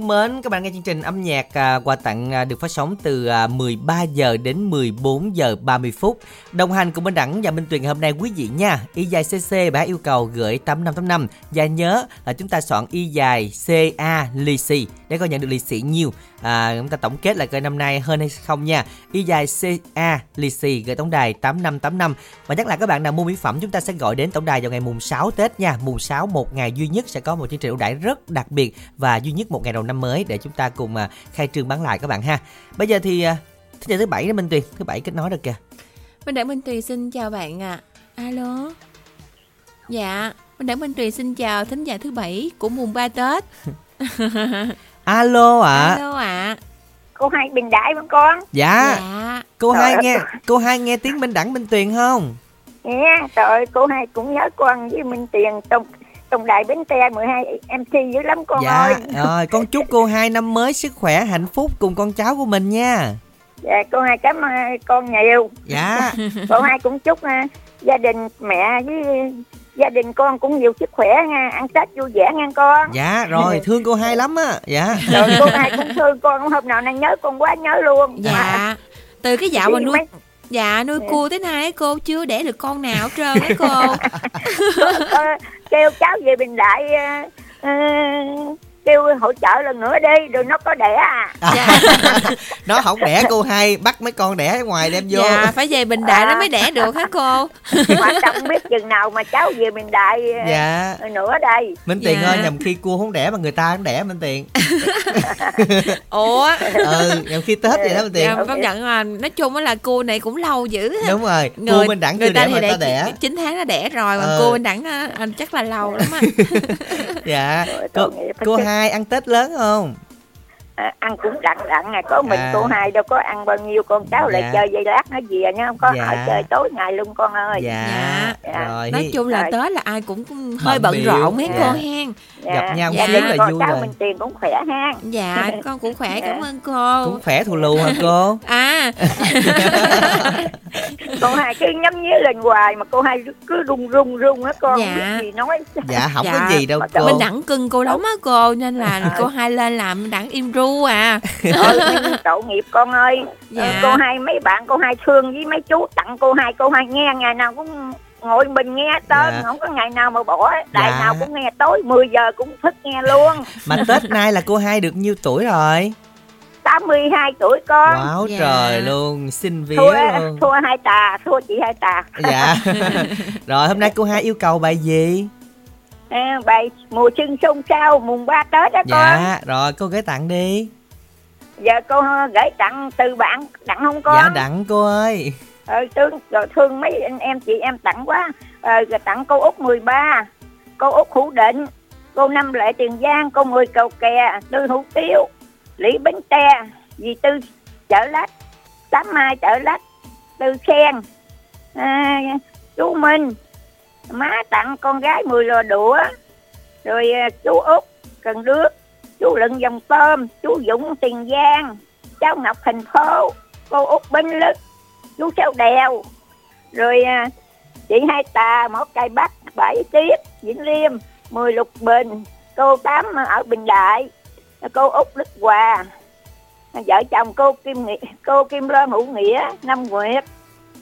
thân mến, các bạn nghe chương trình âm nhạc à, quà tặng à, được phát sóng từ à, 13 giờ đến 14 giờ 30 phút. Đồng hành cùng Minh Đẳng và Minh Tuyền hôm nay quý vị nha. Y dài CC bà yêu cầu gửi 8585 và nhớ là chúng ta soạn y dài CA lì xì để coi nhận được lì xì nhiều À, chúng ta tổng kết là coi năm nay hơn hay không nha. Y dài CA lì xì gửi tổng đài 8585 và nhắc lại các bạn nào mua mỹ phẩm chúng ta sẽ gọi đến tổng đài vào ngày mùng 6 Tết nha. Mùng 6 một ngày duy nhất sẽ có một chương trình ưu đãi rất đặc biệt và duy nhất một ngày đầu năm mới để chúng ta cùng à, khai trương bán lại các bạn ha. Bây giờ thì à, thứ thứ bảy đó Minh Tuyền, thứ bảy kết nối được kìa. Minh Đẳng Minh Tuyền xin chào bạn ạ. À. Alo. Dạ, Minh Đẳng Minh Tuyền xin chào thính giả thứ bảy của mùng 3 Tết. Alo ạ. À. Alo ạ. À. cô hai bình đại con con Dạ. Dạ. Cô Trời hai ơi. nghe cô hai nghe tiếng Minh Đẳng Minh Tuyền không? nghe trời ơi cô hai cũng nhớ con với minh tiền tổng tổng đại bến tre 12 mc dữ lắm con dạ. ơi Rồi, con chúc cô hai năm mới sức khỏe, hạnh phúc cùng con cháu của mình nha. Dạ cô hai cảm ơn con nhiều Dạ. cô hai cũng chúc à, gia đình mẹ với gia đình con cũng nhiều sức khỏe nha ăn tết vui vẻ nha con Dạ rồi, thương cô hai lắm á. Dạ. rồi cô hai cũng thương con hôm nào nay nhớ con quá nhớ luôn Dạ. Từ cái dạo mà Đi nuôi mấy- Dạ nuôi cua tới nay cô chưa đẻ được con nào hết trơn á cô. Ờ, kêu cháu về bình đại ờ, ờ, kêu hỗ trợ lần nữa đi rồi nó có đẻ à Nó không đẻ cô hai, bắt mấy con đẻ ở ngoài đem vô. Dạ phải về Bình Đại nó mới đẻ được hả cô? mà không biết chừng nào mà cháu về bình đại ờ, Dạ. nữa đây Minh Tiền Dạ. ơi, nhầm khi cua không đẻ mà người ta không đẻ Minh Tiền. Ủa? ừ, nhầm khi Tết vậy đó Minh Tiền. Dạ, công nhận là nói chung á là cua này cũng lâu dữ. Đúng rồi, cua Người- Minh Đẳng người ta đẻ thì đẻ đẻ. 9 tháng nó đẻ rồi mà Ờ. cô Minh Đẳng à, chắc là lâu lắm á. Dạ. Cô, cô hai ăn Tết lớn không? À, ăn cũng đặng đặng à có mình À. cô hai đâu có ăn bao nhiêu con cháu lại Dạ. chơi dây lát nó về nha không có Dạ. hỏi chơi tối ngày luôn con ơi Dạ. Dạ. Rồi. Nói chung là Rồi. Tết là ai cũng hơi Bận rộn mấy Dạ. cô hen. gặp nhau Dạ. xíu là con vui cháu rồi. mình tiền cũng khỏe ha Dạ con cũng khỏe Dạ. cảm ơn cô. Cũng khỏe thù lù hả cô? À cô hai cứ nhắm nhía lên hoài mà cô hai cứ run run run á con Dạ. biết gì nói Dạ không Dạ. có gì đâu Mà cô. Minh Đẳng cưng cô lắm á cô nên là cô hai lên làm Đẳng im ru à. Ôi, nhưng tội nghiệp con ơi Dạ. Ờ, cô hai mấy bạn cô hai thương với mấy chú tặng cô hai cô hai nghe ngày nào cũng ngồi mình nghe tên Dạ. không có ngày nào mà bỏ đài Dạ. nào cũng nghe tối 10 giờ cũng thức nghe luôn Mà Tết nay là cô hai được nhiêu tuổi rồi? 82 tuổi con Wow Dạ. trời luôn, xin vía thua luôn. thua hai tà thua chị hai tà Dạ. rồi hôm nay cô hai yêu cầu bài gì? À, bài mùa xuân xôn xao mùng 3 tết đó con Dạ, rồi cô gửi tặng đi. giờ cô gửi tặng từ bạn tặng không con Dạ đặng cô ơi. ờ, thương rồi thương mấy anh em chị em tặng quá ờ, rồi tặng cô út 13 cô út hữu định cô năm lệ tiền giang cô mười cầu kè tư hữu tiếu lý bến tre dì tư chợ lách tám mai chợ lách tư khen à, chú minh má tặng con gái mười lò đũa, rồi à, chú út, cần đước, chú lựng dòng tôm, chú dũng tiền giang, cháu ngọc thành phố, cô út bến lức, chú sáu đèo, rồi à, chị hai tà một cây bắc bảy tiếp, vĩnh liêm, mười lục bình, cô tám ở bình đại, cô út đức hòa, vợ chồng cô kim nghĩa, cô kim loan hữu nghĩa năm nguyệt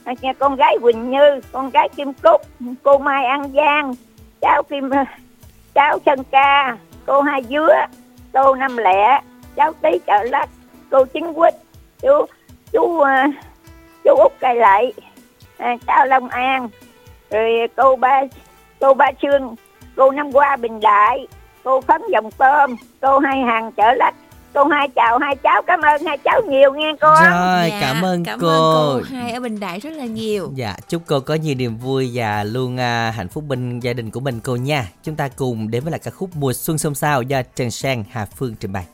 nghe con gái quỳnh như, con gái kim cúc, cô mai an giang, cháu kim, cháu chân ca, cô hai dứa, cô năm lẻ cháu tý chợ lách, cô chính quýt, chú chú ờ, chú út cây lại à, cháu long an, rồi cô ba cô ba trương cô năm qua bình đại, cô phấn dòng tôm, cô hai hàng chợ lách cô hai chào hai cháu cảm ơn hai cháu nhiều nghe con Rồi, Dạ, cảm ơn cảm cô. ơn cô hai ở Bình Đại rất là nhiều. Dạ, chúc cô có nhiều niềm vui và luôn à, hạnh phúc bên gia đình của mình cô nha. Chúng ta cùng đến với lại ca khúc Mùa Xuân Xôn Xao do Trần Sang Hà Phương trình bày.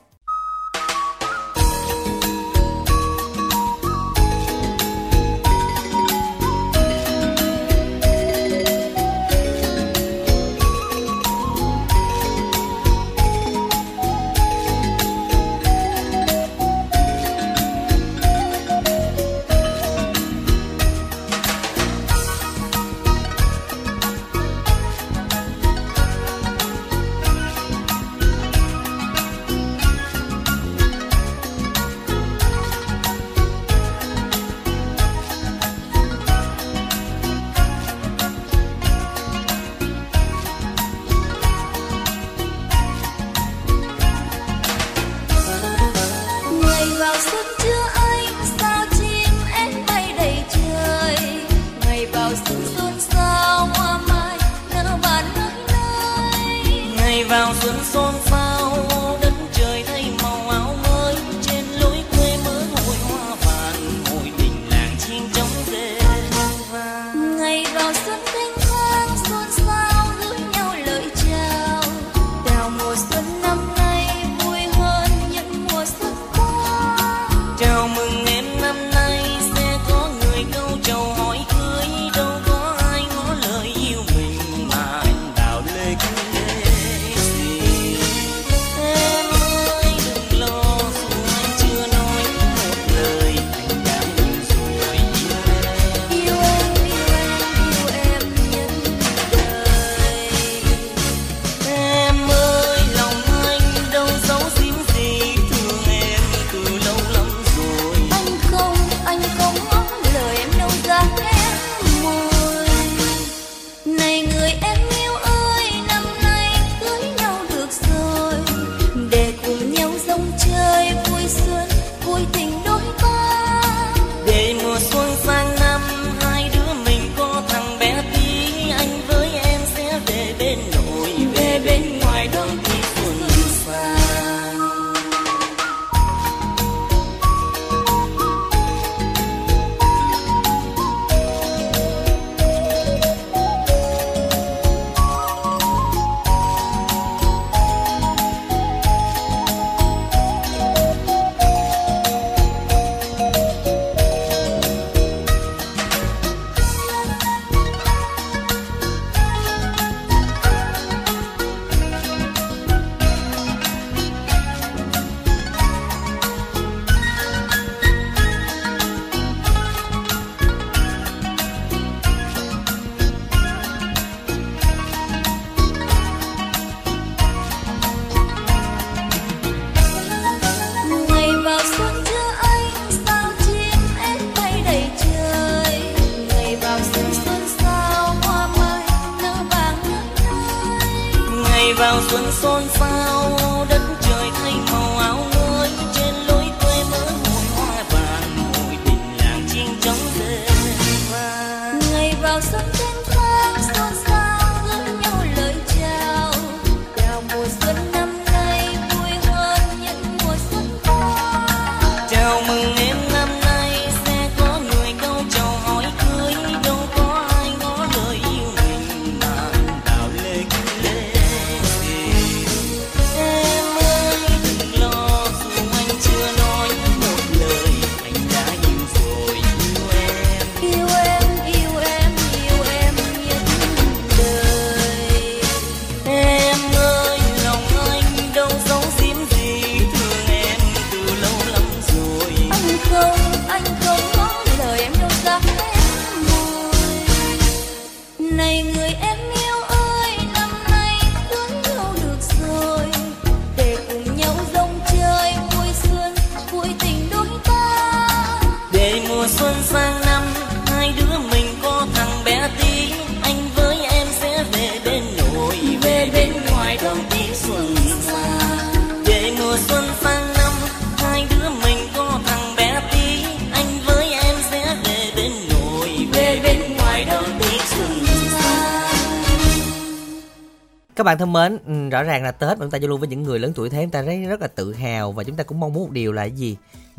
Ta giao lưu với những người lớn tuổi thế, chúng ta thấy rất là tự hào và chúng ta cũng mong muốn một điều là gì?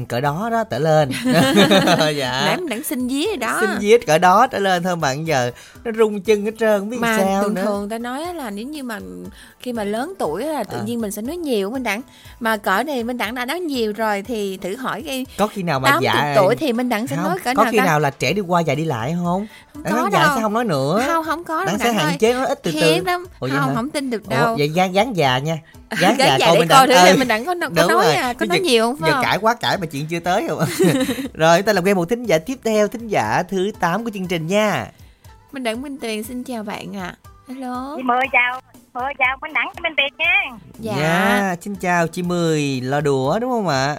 Cỡ đó đó trở lên. dạ. nãy đẳng xin dí đó Xin viết cỡ đó trở lên thôi bạn giờ nó rung chân hết trơn không biết mà sao thường nữa. thường ta nói là nếu như mà khi mà lớn tuổi á là tự À. nhiên mình sẽ nói nhiều Minh Đẳng mà cỡ này Minh Đẳng đã nói nhiều rồi thì thử hỏi cái Có khi nào mà 80 dạ tuổi thì Minh Đẳng sẽ không, nói cỡ có nào khi ta? nào là trẻ đi qua già đi lại không? Không Đặng có dạ đâu. sẽ không nói nữa. không không có đâu Đặng sẽ Đẳng hạn chế nó ít từ từ. Lắm Ủa không không tin được Ủa, đâu vậy gán gán già nha. Gán Gán coi để mình coi đặng- thử ừ. mình đặng có- có Đúng nói, rồi. à, có nói nhiều không, phải giờ không? cãi quá cãi mà chuyện chưa tới không rồi ta làm quen một thính giả tiếp theo thính giả thứ 8 của chương trình nha Minh Đẳng Minh Tuyền xin chào bạn ạ hello chị mười chào mười chào minh đẳng minh tiền nha dạ Dạ, xin chào chị Mười lo đùa đúng không ạ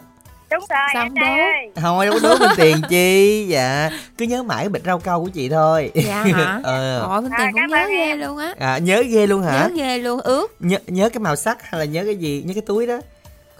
đúng rồi Xong đố. ơi. Không đâu có đố mình tiền chi? Dạ cứ nhớ mãi cái bịch rau câu của chị thôi. Dạ hả? Ờ. Ôi Minh À, Tuyền cũng nhớ ghê em. luôn á. À, nhớ ghê luôn hả? Nhớ ghê luôn ướt nhớ nhớ cái màu sắc hay là nhớ cái gì? Nhớ cái túi đó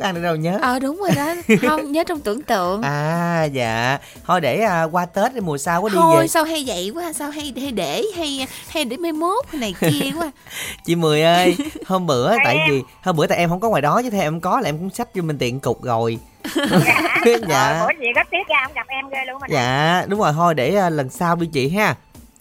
có ăn được đâu nhớ. Ờ đúng rồi đó. Không nhớ trong tưởng tượng. À dạ. Thôi để à, qua tết mùa sau có đi thôi về. sao hay vậy quá sao hay hay để hay hay để mai mốt này kia quá. Chị mười ơi hôm bữa tại vì hôm bữa tại em không có ngoài đó chứ theo em có là em cũng xách cho mình tiện cục rồi. Dạ. Ờ, bữa chị rất tiếc ra không gặp em ghê luôn mà. Dạ đúng rồi. Thôi để à, lần sau đi chị ha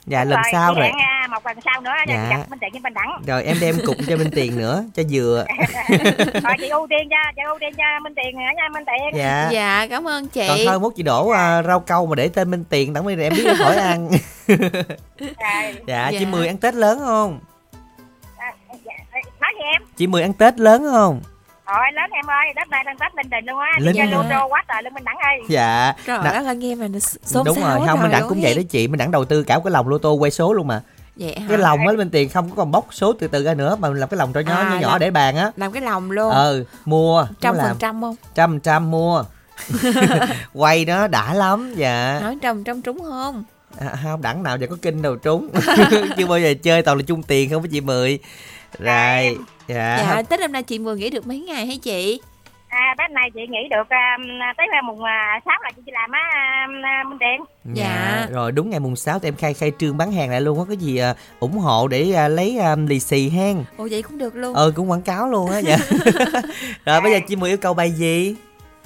dạ lần sau rồi. Hẹn, một lần sau nữa Dạ. dạ. gặp Minh Tiền với Minh Đẳng. Rồi em đem cục cho Minh Tiền nữa cho vừa rồi chị ưu tiên cho chị ưu tiên cho Minh Tiền nữa nha Minh Tiền. Dạ. Dạ cảm ơn chị. Còn thôi mốt chị đổ à, rau câu mà để tên Minh Tiền đặng em biết khỏi ăn. Rồi, dạ, chị Dạ. mười ăn Tết lớn không? À, dạ, nói gì em? Chị mười ăn Tết lớn không Rồi lớn em ơi, đất này đang Tết Linh Đình luôn á. Linh Đi chơi lô tô quá trời luôn Minh Đẳng ơi dạ. Trời ơi nghe mà nó xôn đúng rồi không Minh Đẳng luôn cũng vậy đó chị. Minh Đẳng đầu tư cả cái lồng lô tô quay số luôn mà. Vậy hả? Cái lồng á Minh Tiền không có còn bóc số từ từ ra nữa mà mình làm cái lồng cho nhỏ À, nhỏ, nhỏ để bàn á. làm cái lòng luôn. Ờ mua. Trăm phần trăm không? Trăm trăm mua. Quay nó đã lắm dạ. Nói trăm trăm trúng không? À, không đẳng nào giờ có kinh đâu trúng. Chưa bao giờ chơi toàn là chung tiền không với chị mười. Rồi dạ, dạ tết năm nay chị vừa nghỉ được mấy ngày hả chị? À, Tết này chị nghỉ được um, tới mùng uh, 6 là chị đi làm á um, Minh Tiền dạ. Dạ. rồi đúng ngày mùng 6 thì em khai khai trương bán hàng lại luôn có cái gì à, ủng hộ để à, lấy à, lì xì hen. Ồ vậy cũng được luôn. Ờ cũng quảng cáo luôn á dạ. Rồi bây giờ chị mười yêu cầu bài gì?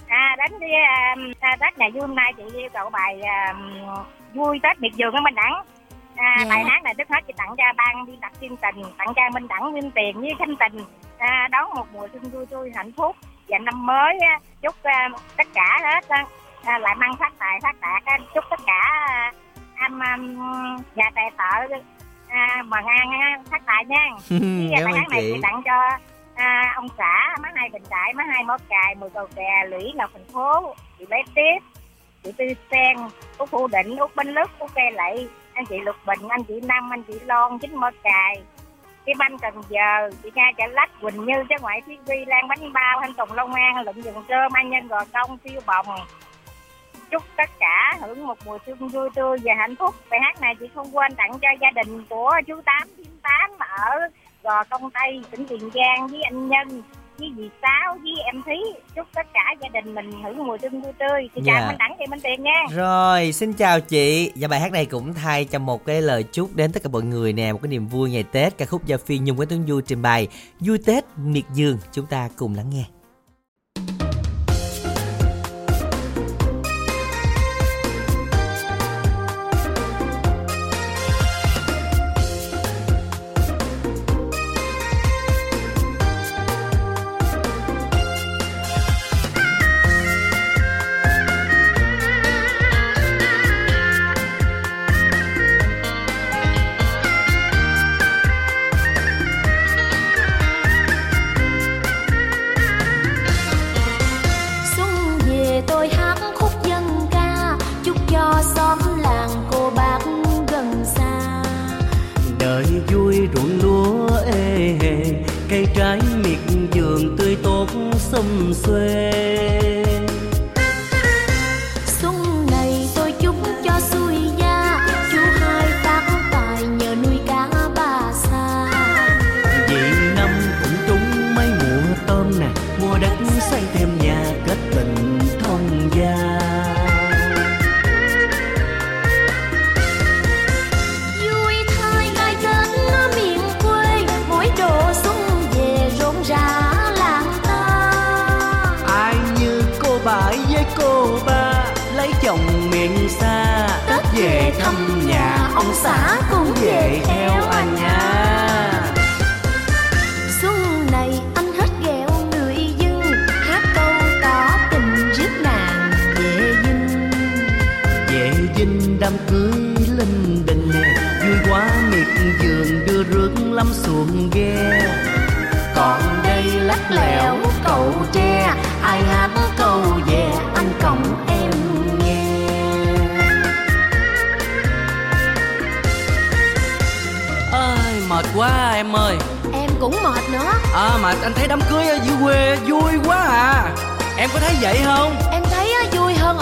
À, đến đi um, à, Tết ngày vui hôm nay chị yêu cầu bài um, vui Tết miệt vườn á Minh Đẳng à, Dạ. bài hát này trước hết chị tặng cho ban biên tập chương trình tặng cho Minh Đẳng Minh Tiền với Khánh Tình à, đón một mùa xuân vui tươi hạnh phúc và năm mới á, chúc à, tất cả hết á, à, lại mang phát tài phát đạt á, chúc tất cả à, anh nhà tài trợ à, mà ngang phát tài nha. Với cảm bài hát này chị tặng cho à, ông xã má hai bình đại má hai mó cài mười cầu kè lũy ngọc thành phố chị bé tiếp chị tư sen út phụ định út binh lức út cây lậy anh chị lục bình anh chị năm anh chị lon chính Mơ cài cái banh Cần Giờ, chị Nga Chả Lách, Quỳnh Như, Trái Ngoại thiết Vi, Lan Bánh Bao, Thanh Tùng Long An, Lụm Dừng Cơm, An Nhân Gò Công, Siêu Bồng. Chúc tất cả hưởng một mùa xuân vui tươi và hạnh phúc. Bài hát này chị không quên tặng cho gia đình của chú Tám, Chín Tám ở Gò Công Tây, tỉnh Tiền Giang với anh Nhân, với dì Sáu, với em Thí. Chúc tất cả gia đình mình hưởng mùa xuân vui tươi. Chị Dạ. chào Minh Đẳng, chị Minh Tiền nha. Rồi, xin chào chị Và bài hát này cũng thay cho một cái lời chúc đến tất cả mọi người nè Một cái niềm vui ngày Tết Ca khúc do Phi Nhung với Tuấn Du trình bày Vui Tết miệt dương Chúng ta cùng lắng nghe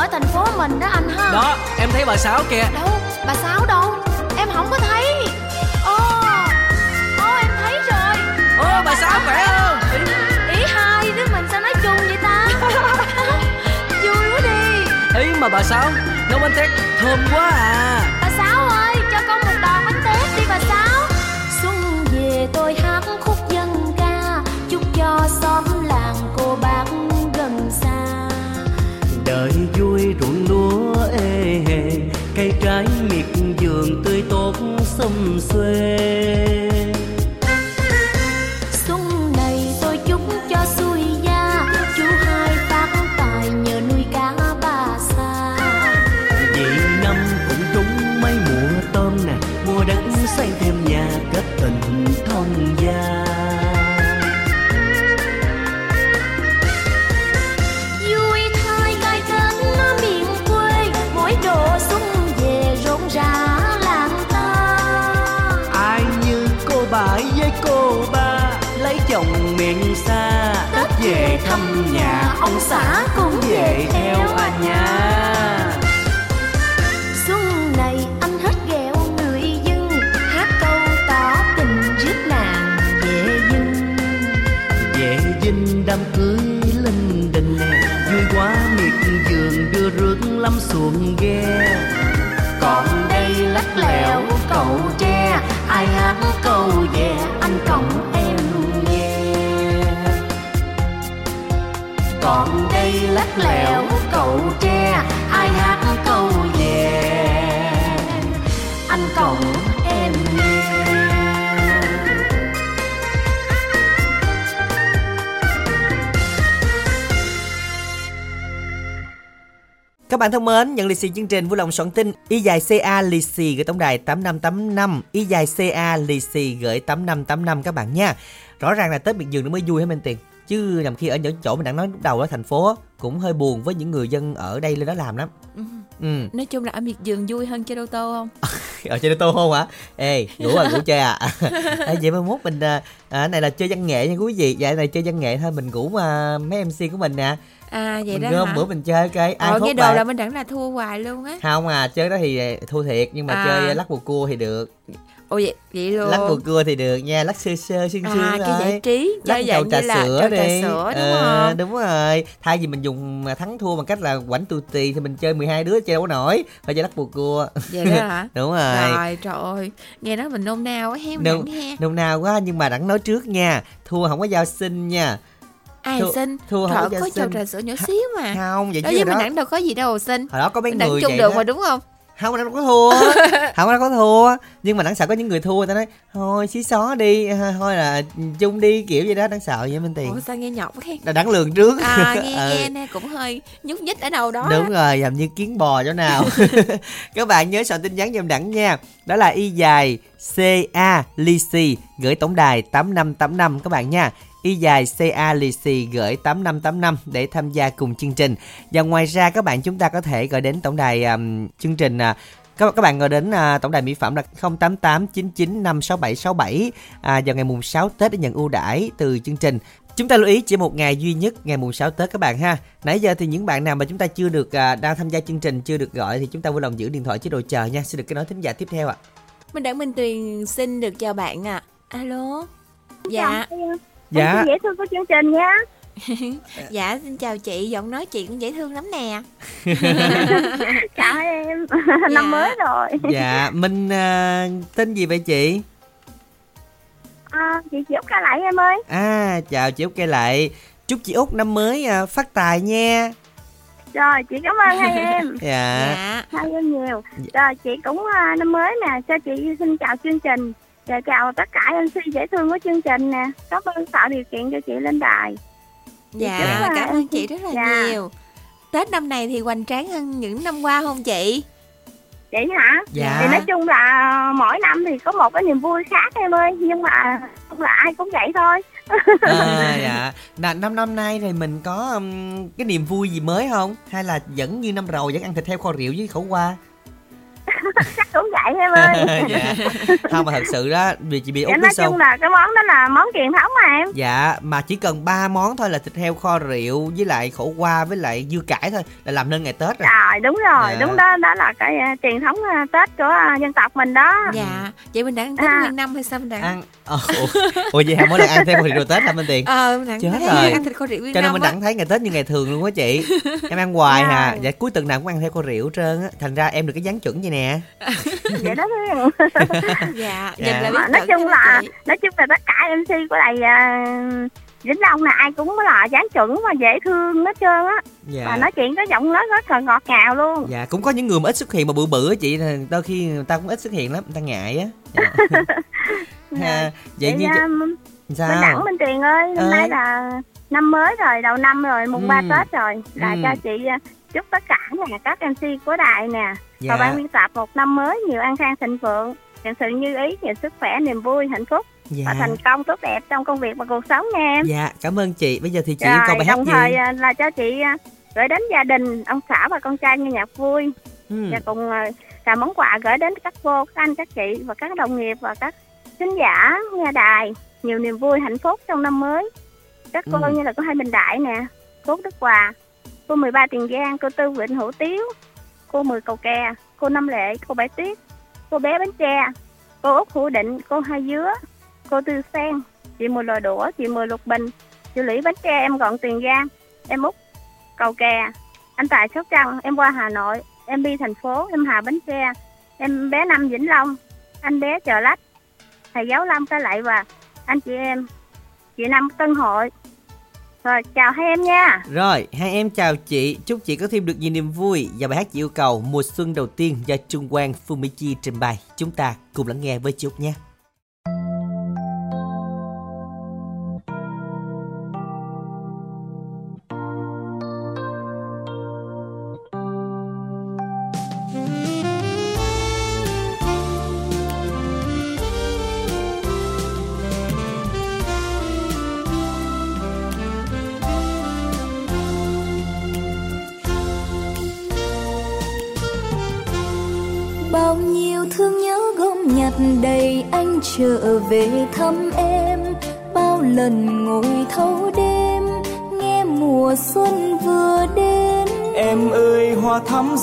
ở thành phố mình đó anh ha. Đó em thấy bà sáu kìa. Đâu bà sáu đâu? Em không có thấy. Ô ô em thấy rồi. Ô bà, bà sáu khỏe không? Ý, ý hai đứa mình sao nói chung vậy ta? Vui quá đi. Ý mà bà sáu nấu bánh tét thơm quá à. Bà sáu ơi cho con một đòn bánh tét đi bà sáu. Xuân về tôi hát khúc dân ca chúc cho xóm Cây trái miệt vườn tươi tốt xum xuê. Bạn thân mến, nhận lì xì chương trình vui lòng soạn tin y dài CA lì xì gửi tổng đài 8585 y dài CA lì xì gửi 8585 các bạn nha. Rõ ràng là Tết biệt dường nó mới vui hả Minh Tiền? Chứ nhằm khi ở những chỗ mình đã nói lúc đầu ở thành phố cũng hơi buồn với những người dân ở đây lên đó làm lắm. Ừ. Ừ. nói chung là ở miệt vườn vui hơn chơi đô tô không ở chơi tô không hả ê ngủ à ngủ chơi à Ê, vậy mai mốt mình à, à, này là chơi văn nghệ nha quý vị vậy này chơi văn nghệ thôi mình ngủ mà mấy mc của mình nè à vậy mình đó gom hả bữa mình chơi coi ai nghe đồ bài. là mình đẳng là thua hoài luôn á không à chơi đó thì thua thiệt nhưng mà À. chơi lắc bù cua thì được ồ vậy vậy luôn. Lắc bù cua thì được nha lắc sơ sơ sương sương à cái giải trí lắc chơi chầu trà sữa trà đi. sữa đúng Ờ, không? đúng rồi. Thay vì mình dùng mà thắng thua bằng cách là quảnh tù tì thì mình chơi 12 đứa chơi đâu có nổi. Phải chơi lắc bù cua. Vậy đó hả? Đúng rồi. Rồi trời ơi. Nghe nói mình nôn nao á hém nông đẳng he nông nào quá nhưng mà đặng nói trước nha. Thua không có giao xin nha. Ai thua- xin? thua không có có chầu xin. trà sữa nhỏ xíu mà. Không vậy đó chứ với đó mình đẳng đâu có gì đâu xin. hồi đó có mấy mình đẳng người chung vậy được đó. mà đúng không không đâu có thua. Không đâu có thua. Nhưng mà đáng sợ có những người thua người ta nói thôi xí xó đi. Thôi là chung đi kiểu vậy đó đáng sợ vậy minh tiền. Ủa sao nghe nhọc he đã đáng lường trước. À nghe Ừ. nghe nè cũng hơi nhúc nhích ở đâu đó đúng rồi làm như kiến bò chỗ nào. Các bạn nhớ soạn tin nhắn giùm đẳng nha. Đó là y dài ca xì gửi tổng đài 8585 các bạn nha y dài ca lì xì gửi 8585 để tham gia cùng chương trình và ngoài ra các bạn chúng ta có thể gọi đến tổng đài um, chương trình à, các các bạn gọi đến à, tổng đài mỹ phẩm là 0889956767 à, vào ngày mùng 6 Tết để nhận ưu đãi từ chương trình. Chúng ta lưu ý chỉ một ngày duy nhất ngày mùng 6 Tết các bạn ha. Nãy giờ thì những bạn nào mà chúng ta chưa được à, đang tham gia chương trình chưa được gọi thì chúng ta vui lòng giữ điện thoại chế độ chờ nha. Xin được cái nói thính giả tiếp theo ạ. mình đặng minh tuyền xin được chào bạn à alo dạ Dạ. Em dễ thương của chương trình nha. Dạ xin chào chị. Giọng nói chị cũng dễ thương lắm nè. Chào em. Dạ. năm mới rồi. Dạ, mình à, tên gì vậy chị? à, chị chịu ca lại em ơi. À, chào chị Út cây lại. Chúc chị Út năm mới à, phát tài nha. rồi chị cảm ơn hai em. Dạ. dạ. Hai em nhiều. Rồi chị cũng à, năm mới nè. Cho chị xin chào chương trình và chào tất cả MC dễ thương của chương trình nè cảm ơn tạo điều kiện cho chị lên đài dạ Dạ. cảm ơn chị rất là Dạ. nhiều tết năm này thì hoành tráng hơn những năm qua không chị chị hả Dạ. thì nói chung là mỗi năm thì có một cái niềm vui khác em ơi nhưng mà không là ai cũng vậy thôi À, dạ. Nà, năm năm nay thì mình có um, cái niềm vui gì mới không? Hay là vẫn như năm rồi vẫn ăn thịt heo kho rượu với khẩu qua? chắc cũng vậy em ơi. Dạ. Không mà thật sự đó vì chị bị dạ, út nói biết sao chung là cái món đó là món truyền thống mà em. Dạ mà chỉ cần ba món thôi là thịt heo kho rượu với lại khổ qua với lại dưa cải thôi là làm nên ngày tết rồi. Rồi đúng rồi Dạ. đúng đó đó là cái à, truyền thống à, tết của à, dân tộc mình đó. Dạ vậy mình đang tết À. nguyên năm hay sao mình đang ăn ờ, ủa, ủa vậy hả mỗi lần ăn thêm một thịt đồ tết hả minh tiền? Ờ mình Chết thấy rồi. ăn thịt kho rượu nguyên cho nên mình đặng thấy ngày tết như ngày thường luôn á chị. Em ăn hoài Dạ. hà. Dạ. Cuối tuần nào cũng ăn theo kho rượu hết trơn á. Thành ra em được cái dáng chuẩn vậy nè vậy đó dạ Dạ. nhìn là biết Mà nói chung là chị. nói chung là tất cả MC của đài à, Vĩnh Long là ai cũng là dáng chuẩn và dễ thương hết trơn á dạ và nói chuyện có giọng nói rất là ngọt ngào luôn dạ cũng có những người mà ít xuất hiện mà bự bự á chị đôi khi người ta cũng ít xuất hiện lắm người ta ngại á dạ. ha, vậy như à, Minh sao Đẳng Minh Tuyền ơi năm Ơi. nay là năm mới rồi đầu năm rồi mùng Ừ. ba Tết rồi là Ừ. cho chị à, chúc tất cả nè các MC của đài nè Dạ. và ban biên tập một năm mới nhiều an khang thịnh vượng vạn sự như ý nhiều sức khỏe niềm vui hạnh phúc. Và dạ thành công tốt đẹp trong công việc và cuộc sống nha em. Dạ cảm ơn chị. Bây giờ thì chị rồi còn bài hát đồng gì? thời à, là cho chị à, gửi đến gia đình ông xã và con trai nghe nhạc vui. Ừ. và cùng à, cả món quà gửi đến các cô các anh các chị và các đồng nghiệp và các khán giả nghe đài. Nhiều niềm vui hạnh phúc trong năm mới. Các cô Ừ. như là cô hai bình đại nè cô đức hòa cô 13 tiền giang cô tư vịnh hữu tiếu cô mười cầu kè, cô năm lệ, cô bảy tuyết, cô bé bánh tre, cô út hữu định, cô hai dứa, cô tư sen chị mười Lòi đũa, chị mười lục bình, chị lũy bánh tre, em gọn tiền giang, em út cầu kè, anh tài sóc trăng, em qua hà nội, em đi thành phố, em hà bánh tre, em bé năm vĩnh long, anh bé chợ lách, thầy giáo lâm cái lại và anh chị em, chị năm tân hội rồi chào hai em nha Rồi, hai em chào chị, chúc chị có thêm được nhiều niềm vui và bài hát chị yêu cầu mùa xuân đầu tiên do Trung Quang Fumichi trình bày. Chúng ta cùng lắng nghe với chị nha nhé.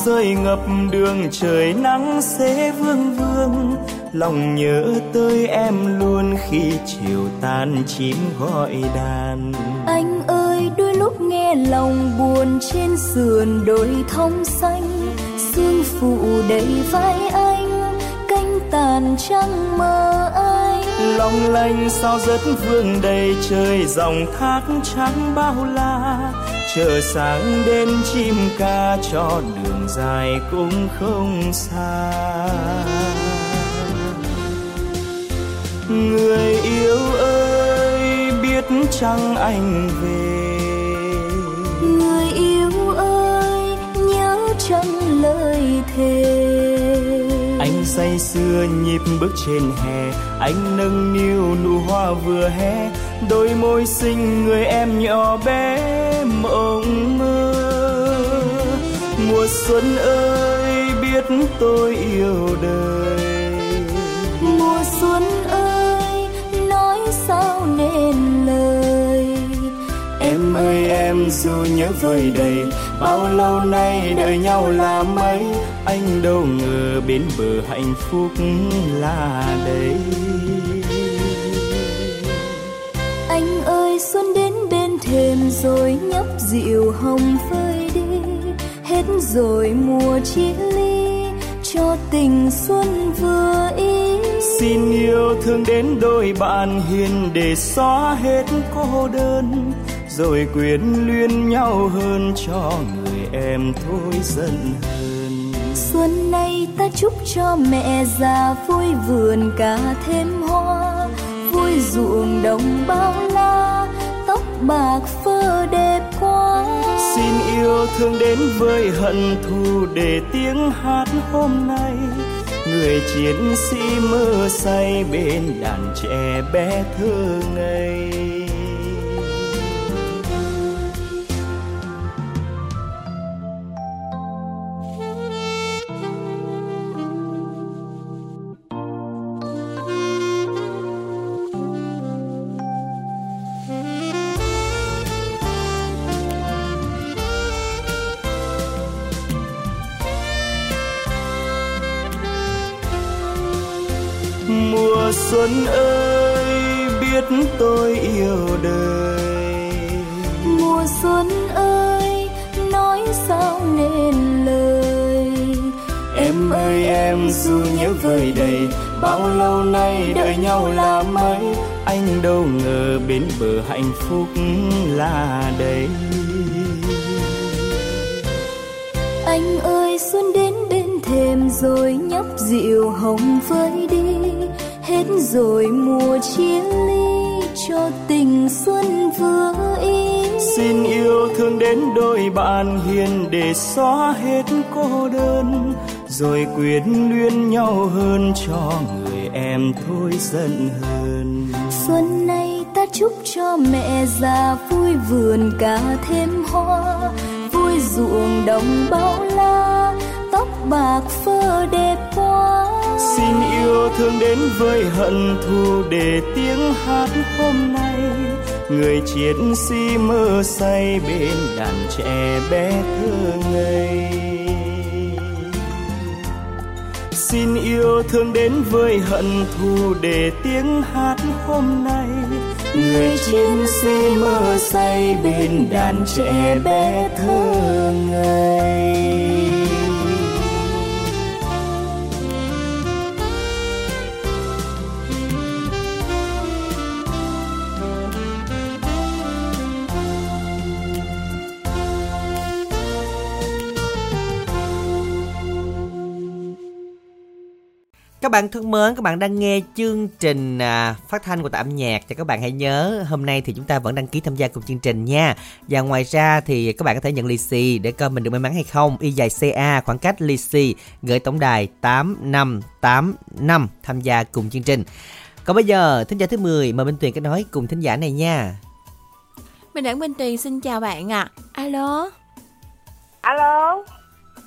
Rơi ngập đường trời nắng sẽ vương vương. Lòng nhớ tới em luôn khi chiều tan chim gọi đàn. Anh ơi đôi lúc nghe lòng buồn trên sườn đồi thông xanh. Sương phủ đầy vai anh cánh tàn trăng mơ anh Long lanh sao rất vương đầy trời dòng thác trắng bao la. Chờ sáng đến chim ca cho đường dài cũng không xa. Người yêu ơi biết chăng anh về? Người yêu ơi nhớ chăng lời thề? Anh say sưa nhịp bước trên hè Anh nâng niu nụ hoa vừa hé. Đôi môi xinh người em nhỏ bé mộng mơ Mùa xuân ơi biết tôi yêu đời. Mùa xuân ơi nói sao nên lời? Em ơi em dù nhớ vơi đầy Bao lâu nay đợi nhau là mấy? Anh đâu ngờ bên bờ hạnh phúc là đây. Anh ơi xuân đến bên thềm rồi nhấp rượu hồng phơi hết rồi mùa chia ly cho tình xuân vừa ý Xin yêu thương đến đôi bạn hiền để xóa hết cô đơn Rồi quyến luyến nhau hơn cho người em thôi giận hơn xuân nay ta chúc cho mẹ già vui vườn cả thêm hoa vui ruộng đồng bao la tóc bạc phơ đẹp Xin yêu thương đến với hận thù để tiếng hát hôm nay. Người chiến sĩ mơ say bên đàn trẻ bé thơ ngây. Để xóa hết cô đơn rồi quyến luyến nhau hơn cho người em thôi giận hơn xuân nay ta chúc cho mẹ già vui vườn cả thêm hoa vui ruộng đồng bao la tóc bạc phơ đẹp quá xin yêu thương đến với hận thù để tiếng hát hôm nay người chiến sĩ mơ say bên đàn trẻ bé thơ ngây. Xin yêu thương đến với hận thù để tiếng hát hôm nay. Người chiến sĩ mơ say bên đàn trẻ bé thơ ngây. Các bạn thân mến, các bạn đang nghe chương trình à, phát thanh của tạm nhạc và các bạn hãy nhớ hôm nay thì chúng ta vẫn đăng ký tham gia cùng chương trình nha. Và ngoài ra thì các bạn có thể nhận lì xì để coi mình được may mắn hay không. Y dài CA khoảng cách lì xì gửi tổng đài 8585 tham gia cùng chương trình. Còn bây giờ, thính giả thứ 10 mời Minh Tuyền cái nói cùng thính giả này nha. Minh Đẳng Minh Tuyền xin chào bạn ạ. À. Alo. alo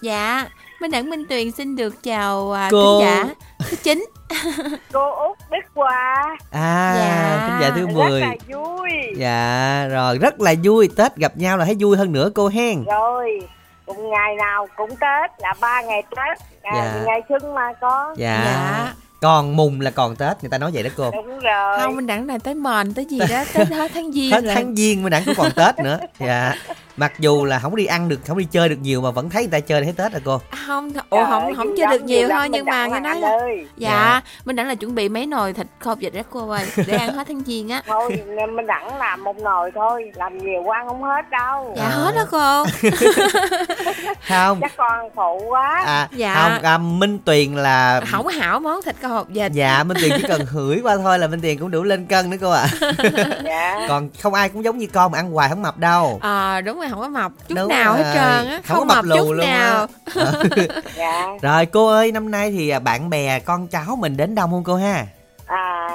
Dạ, Minh Đẳng Minh Tuyền xin được chào à, Cô. thính giả thứ 9. cô út đức hòa À, Dạ. thính giả thứ rất 10. là vui Dạ, rồi rất là vui. Tết gặp nhau là thấy vui hơn nữa cô hen. rồi cùng ngày nào cũng tết là ba ngày tết à, Dạ. ngày xuân mà con Dạ. Dạ. Còn mùng là còn Tết, người ta nói vậy đó cô. đúng rồi Không, Minh Đẳng là tới mền tới gì đó, tới hết tháng giêng hết rồi. tháng giêng mới đặng cũng còn tết nữa dạ mặc dù là không đi ăn được không đi chơi được nhiều mà vẫn thấy người ta chơi thấy tết rồi cô Không, ồ không ơi, không chơi được nhiều thôi mình nhưng mà nghe nói anh là ơi. dạ, Dạ. Minh Đẳng là chuẩn bị mấy nồi thịt kho vịt đó cô ơi để ăn hết tháng giêng á. thôi mình đặng làm một nồi thôi làm nhiều quá không hết đâu Dạ hết đó cô. không chắc con phụ quá à Dạ. không à, minh tuyền là Không hảo món thịt kho hột vịt. dạ minh tuyền chỉ cần hửi qua thôi là minh tuyền cũng đủ lên cân nữa cô ạ dạ còn không ai cũng giống như con mà ăn hoài không mập đâu Ờ đúng rồi không có mập chút Đúng nào hết rồi. trơn á, Không không, có mập mập lù chút nào. dạ. Rồi cô ơi năm nay thì à, bạn bè con cháu mình đến đông không cô ha? À,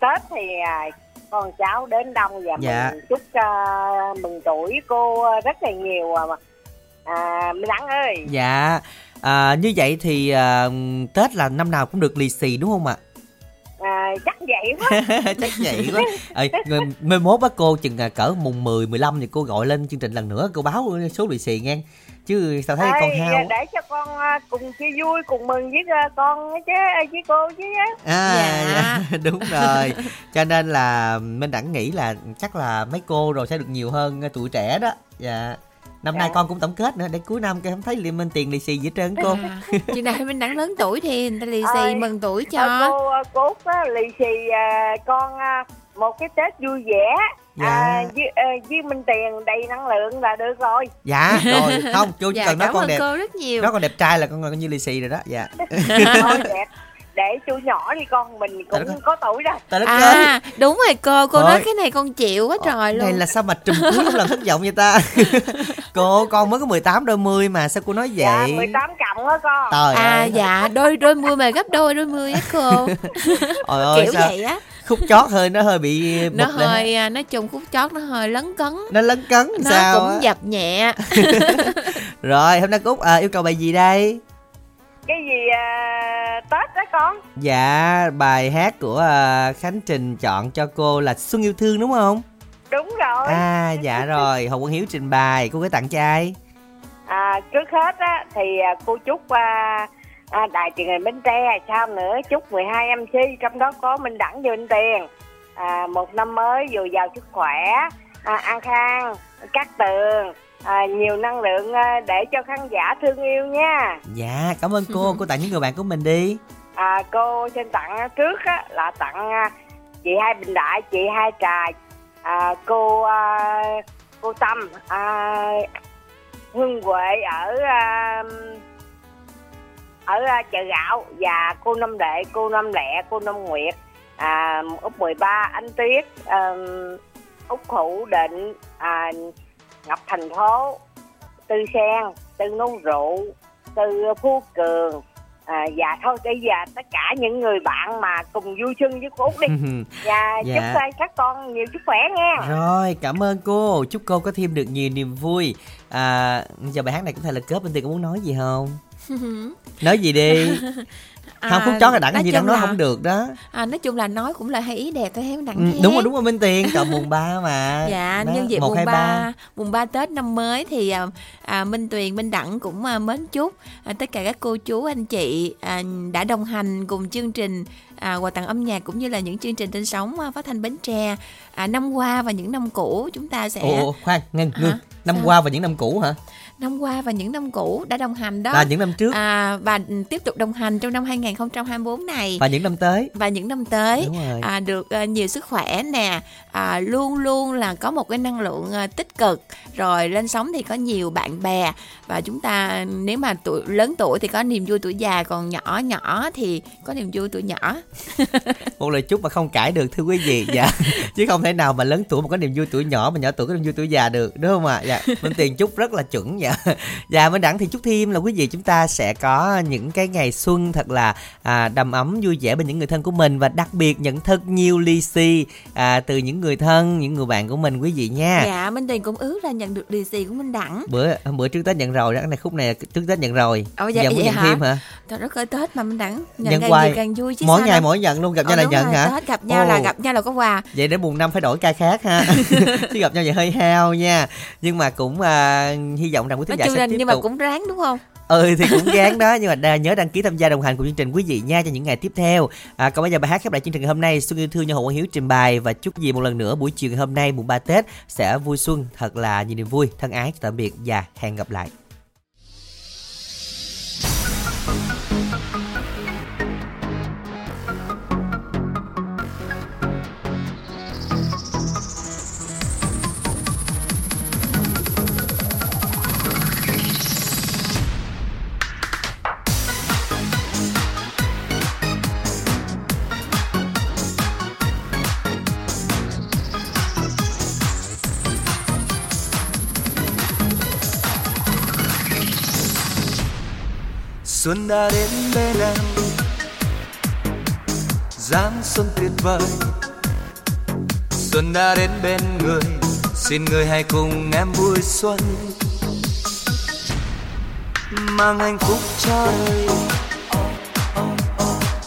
tết thì à, con cháu đến đông và Dạ. mình chúc à, mừng tuổi cô rất là nhiều à, à Minh Đẳng ơi. Dạ. À, như vậy thì à, tết là năm nào cũng được lì xì đúng không ạ à, chắc vậy quá. Chắc vậy quá. Ê, người- mai mốt á cô chừng à, cỡ mùng 10, 15 thì cô gọi lên chương trình lần nữa cô báo số lì xì nghe. Chứ sao thấy con Ê, hao để cho con à, cùng chia vui cùng mừng với à, con chứ với cô chứ á. à Dạ. dạ, đúng rồi. Cho nên là minh đẳng nghĩ là chắc là mấy cô rồi sẽ được nhiều hơn à, tụi trẻ đó. Dạ năm nay Dạ. con cũng tổng kết nữa để cuối năm cái không thấy liên minh tiền lì xì gì hết trơn cô À, chừng nào Minh Đẳng lớn tuổi thì người ta lì xì mừng tuổi cho. cô à, cô Út á, lì xì à, con à, một cái tết vui vẻ Dạ. à, với, à, với Minh Tiền đầy năng lượng là được rồi dạ rồi không chú chỉ Dạ cần nói con đẹp cô rất nhiều. nó còn đẹp trai là con coi như lì xì rồi đó dạ Thôi đẹp để chú nhỏ đi con mình Trời đất cũng có tuổi rồi trời đất ơi À đúng rồi cô, cô Thôi. nói cái này con chịu quá trời này luôn. là sao mà trùm cuối lúc làm thất vọng vậy ta cô con mới có 18 đôi mươi mà sao cô nói dạ vậy 18 cộng đó con trời À ơi dạ, đôi đôi mươi mà gấp đôi đôi mươi á cô. Trời ơi, Kiểu sao vậy á. khúc chót hơi nó hơi bị Nó hơi à, nói chung khúc chót nó hơi lấn cấn. nó lấn cấn Nó sao cũng á. dập nhẹ. rồi hôm nay cúc à, yêu cầu bài gì đây cái gì à, tết đó con? Dạ bài hát của à, khánh trình chọn cho cô là xuân yêu thương đúng không? Đúng rồi. À dạ rồi. Hồ quang hiếu trình bày cô gửi tặng cho ai? À, trước hết á thì à, cô chúc à, à, đài truyền hình Bến Tre sao nữa? Chúc 12 MC trong đó có Minh Đẳng Vinh Tiền. À, một năm mới dồi dào sức khỏe à, an khang cát tường à, nhiều năng lượng à, để cho khán giả thương yêu nha. Dạ cảm ơn cô. Cô tặng những người bạn của mình đi. À, cô xin tặng trước á, là tặng à, chị hai bình đại chị hai trà à, cô à, cô tâm à, hương huệ ở à, ở à, chợ gạo và cô năm đệ cô năm lẹ cô năm nguyệt à, út 13 anh tuyết à, út hữu định à, ngọc thành phố tư sen tư nấu rượu tư phú cường. À, dạ thôi bây giờ tất cả những người bạn mà cùng vui xuân với cô út đi. Và Dạ. chúc hai các con nhiều sức khỏe nha. Rồi cảm ơn cô. Chúc cô có thêm được nhiều niềm vui. À, giờ bài hát này cũng thay là cớp bên tiền có muốn nói gì không? Nói gì đi không phút chót là đặng nói gì đặng nói là- không được đó. À, nói chung là nói cũng là hay ý đẹp thôi em đặng ừ, đúng rồi đúng rồi minh tiền cộng mùng ba mà. Dạ Đó, nhân dịp mùng ba mùng ba tết năm mới thì à, à, minh tuyền minh đẳng cũng à, mến chúc à, tất cả các cô chú anh chị à, đã đồng hành cùng chương trình à, quà tặng âm nhạc cũng như là những chương trình trên sóng à, phát thanh bến tre. À, năm qua và những năm cũ chúng ta sẽ ồ, khoan ngưng Hả? năm Sao? qua và những năm cũ hả năm qua và những năm cũ đã đồng hành đó. Là những năm trước. À, và tiếp tục đồng hành trong năm 2024 này. Và những năm tới. Và những năm tới Đúng rồi. à, được à, nhiều sức khỏe nè. À, luôn luôn là có một cái năng lượng à, tích cực. Rồi lên sóng thì có nhiều bạn bè. Và chúng ta nếu mà tuổi lớn tuổi thì có niềm vui tuổi già còn nhỏ nhỏ thì có niềm vui tuổi nhỏ. Một lời chúc mà không cãi được thưa quý vị. Dạ. Chứ không thể nào mà lớn tuổi mà có niềm vui tuổi nhỏ mà nhỏ tuổi có niềm vui tuổi già được đúng không ạ? Dạ. Minh tiền chúc rất là chuẩn dạ dạ. Minh đẳng thì chúc thêm là quý vị chúng ta sẽ có những cái ngày xuân thật là à, đầm ấm vui vẻ bên những người thân của mình và đặc biệt nhận thật nhiều lì xì à, từ những người thân những người bạn của mình quý vị nha. Dạ minh tiền cũng ước là nhận được lì xì của minh đẳng. Bữa bữa trước tết nhận rồi đó cái này khúc này trước tết nhận rồi. Ồ, dạ- giờ muốn nhận hả? thêm hả? trời đất ơi tết mà minh đẳng. Nhận, nhận càng hoài. nhiều càng vui chứ mỗi sao ngày đâu. mỗi nhận luôn gặp Ờ, nhau là nhận rồi, hả? Tết gặp nhau là Ồ. gặp nhau là có quà. Vậy để mùng năm phải đổi ca khác ha. Chứ gặp nhau vậy hơi hao nha. Nhưng mà cũng à, hy vọng rằng quý nói thính giả sẽ tiếp nhưng mà tục. cũng ráng đúng không? Ừ thì cũng gán đó. Nhưng mà đa, nhớ đăng ký tham gia đồng hành cùng chương trình quý vị nha cho những ngày tiếp theo. À, còn bây giờ bài hát khép lại chương trình ngày hôm nay. Xuân yêu thương do hồ Quang hiếu trình bày. Và chúc gì một lần nữa buổi chiều ngày hôm nay mùng 3 tết sẽ vui xuân thật là nhiều niềm vui thân ái tạm biệt và hẹn gặp lại xuân đã đến bên em. Dáng xuân tuyệt vời. Xuân đã đến bên người. Xin người hãy cùng em vui xuân. Mang hạnh phúc cho đời.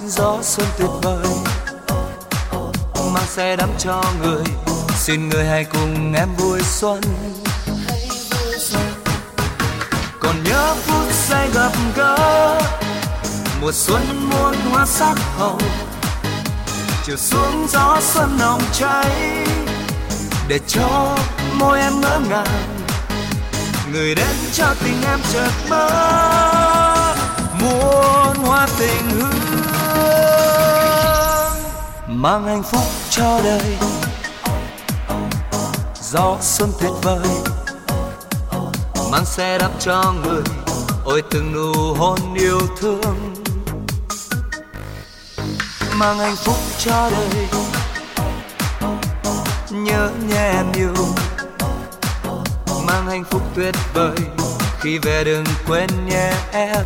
Gió xuân tuyệt vời. Mang xe đắm cho người. Xin người hãy cùng em vui xuân. Còn nhớ phút sẽ gặp gỡ. Mùa xuân muôn hoa sắc hồng, chiều xuống gió xuân nồng cháy. Để cho môi em ngỡ ngàng, người đến cho tình em chợt mơ. Muôn hoa tình hương mang hạnh phúc cho đời. Gió xuân tuyệt vời, mang xe đắp cho người ôi, từng nụ hôn yêu thương mang hạnh phúc cho đời. Nhớ nhé em yêu, mang hạnh phúc tuyệt vời. Khi về đừng quên nhé em.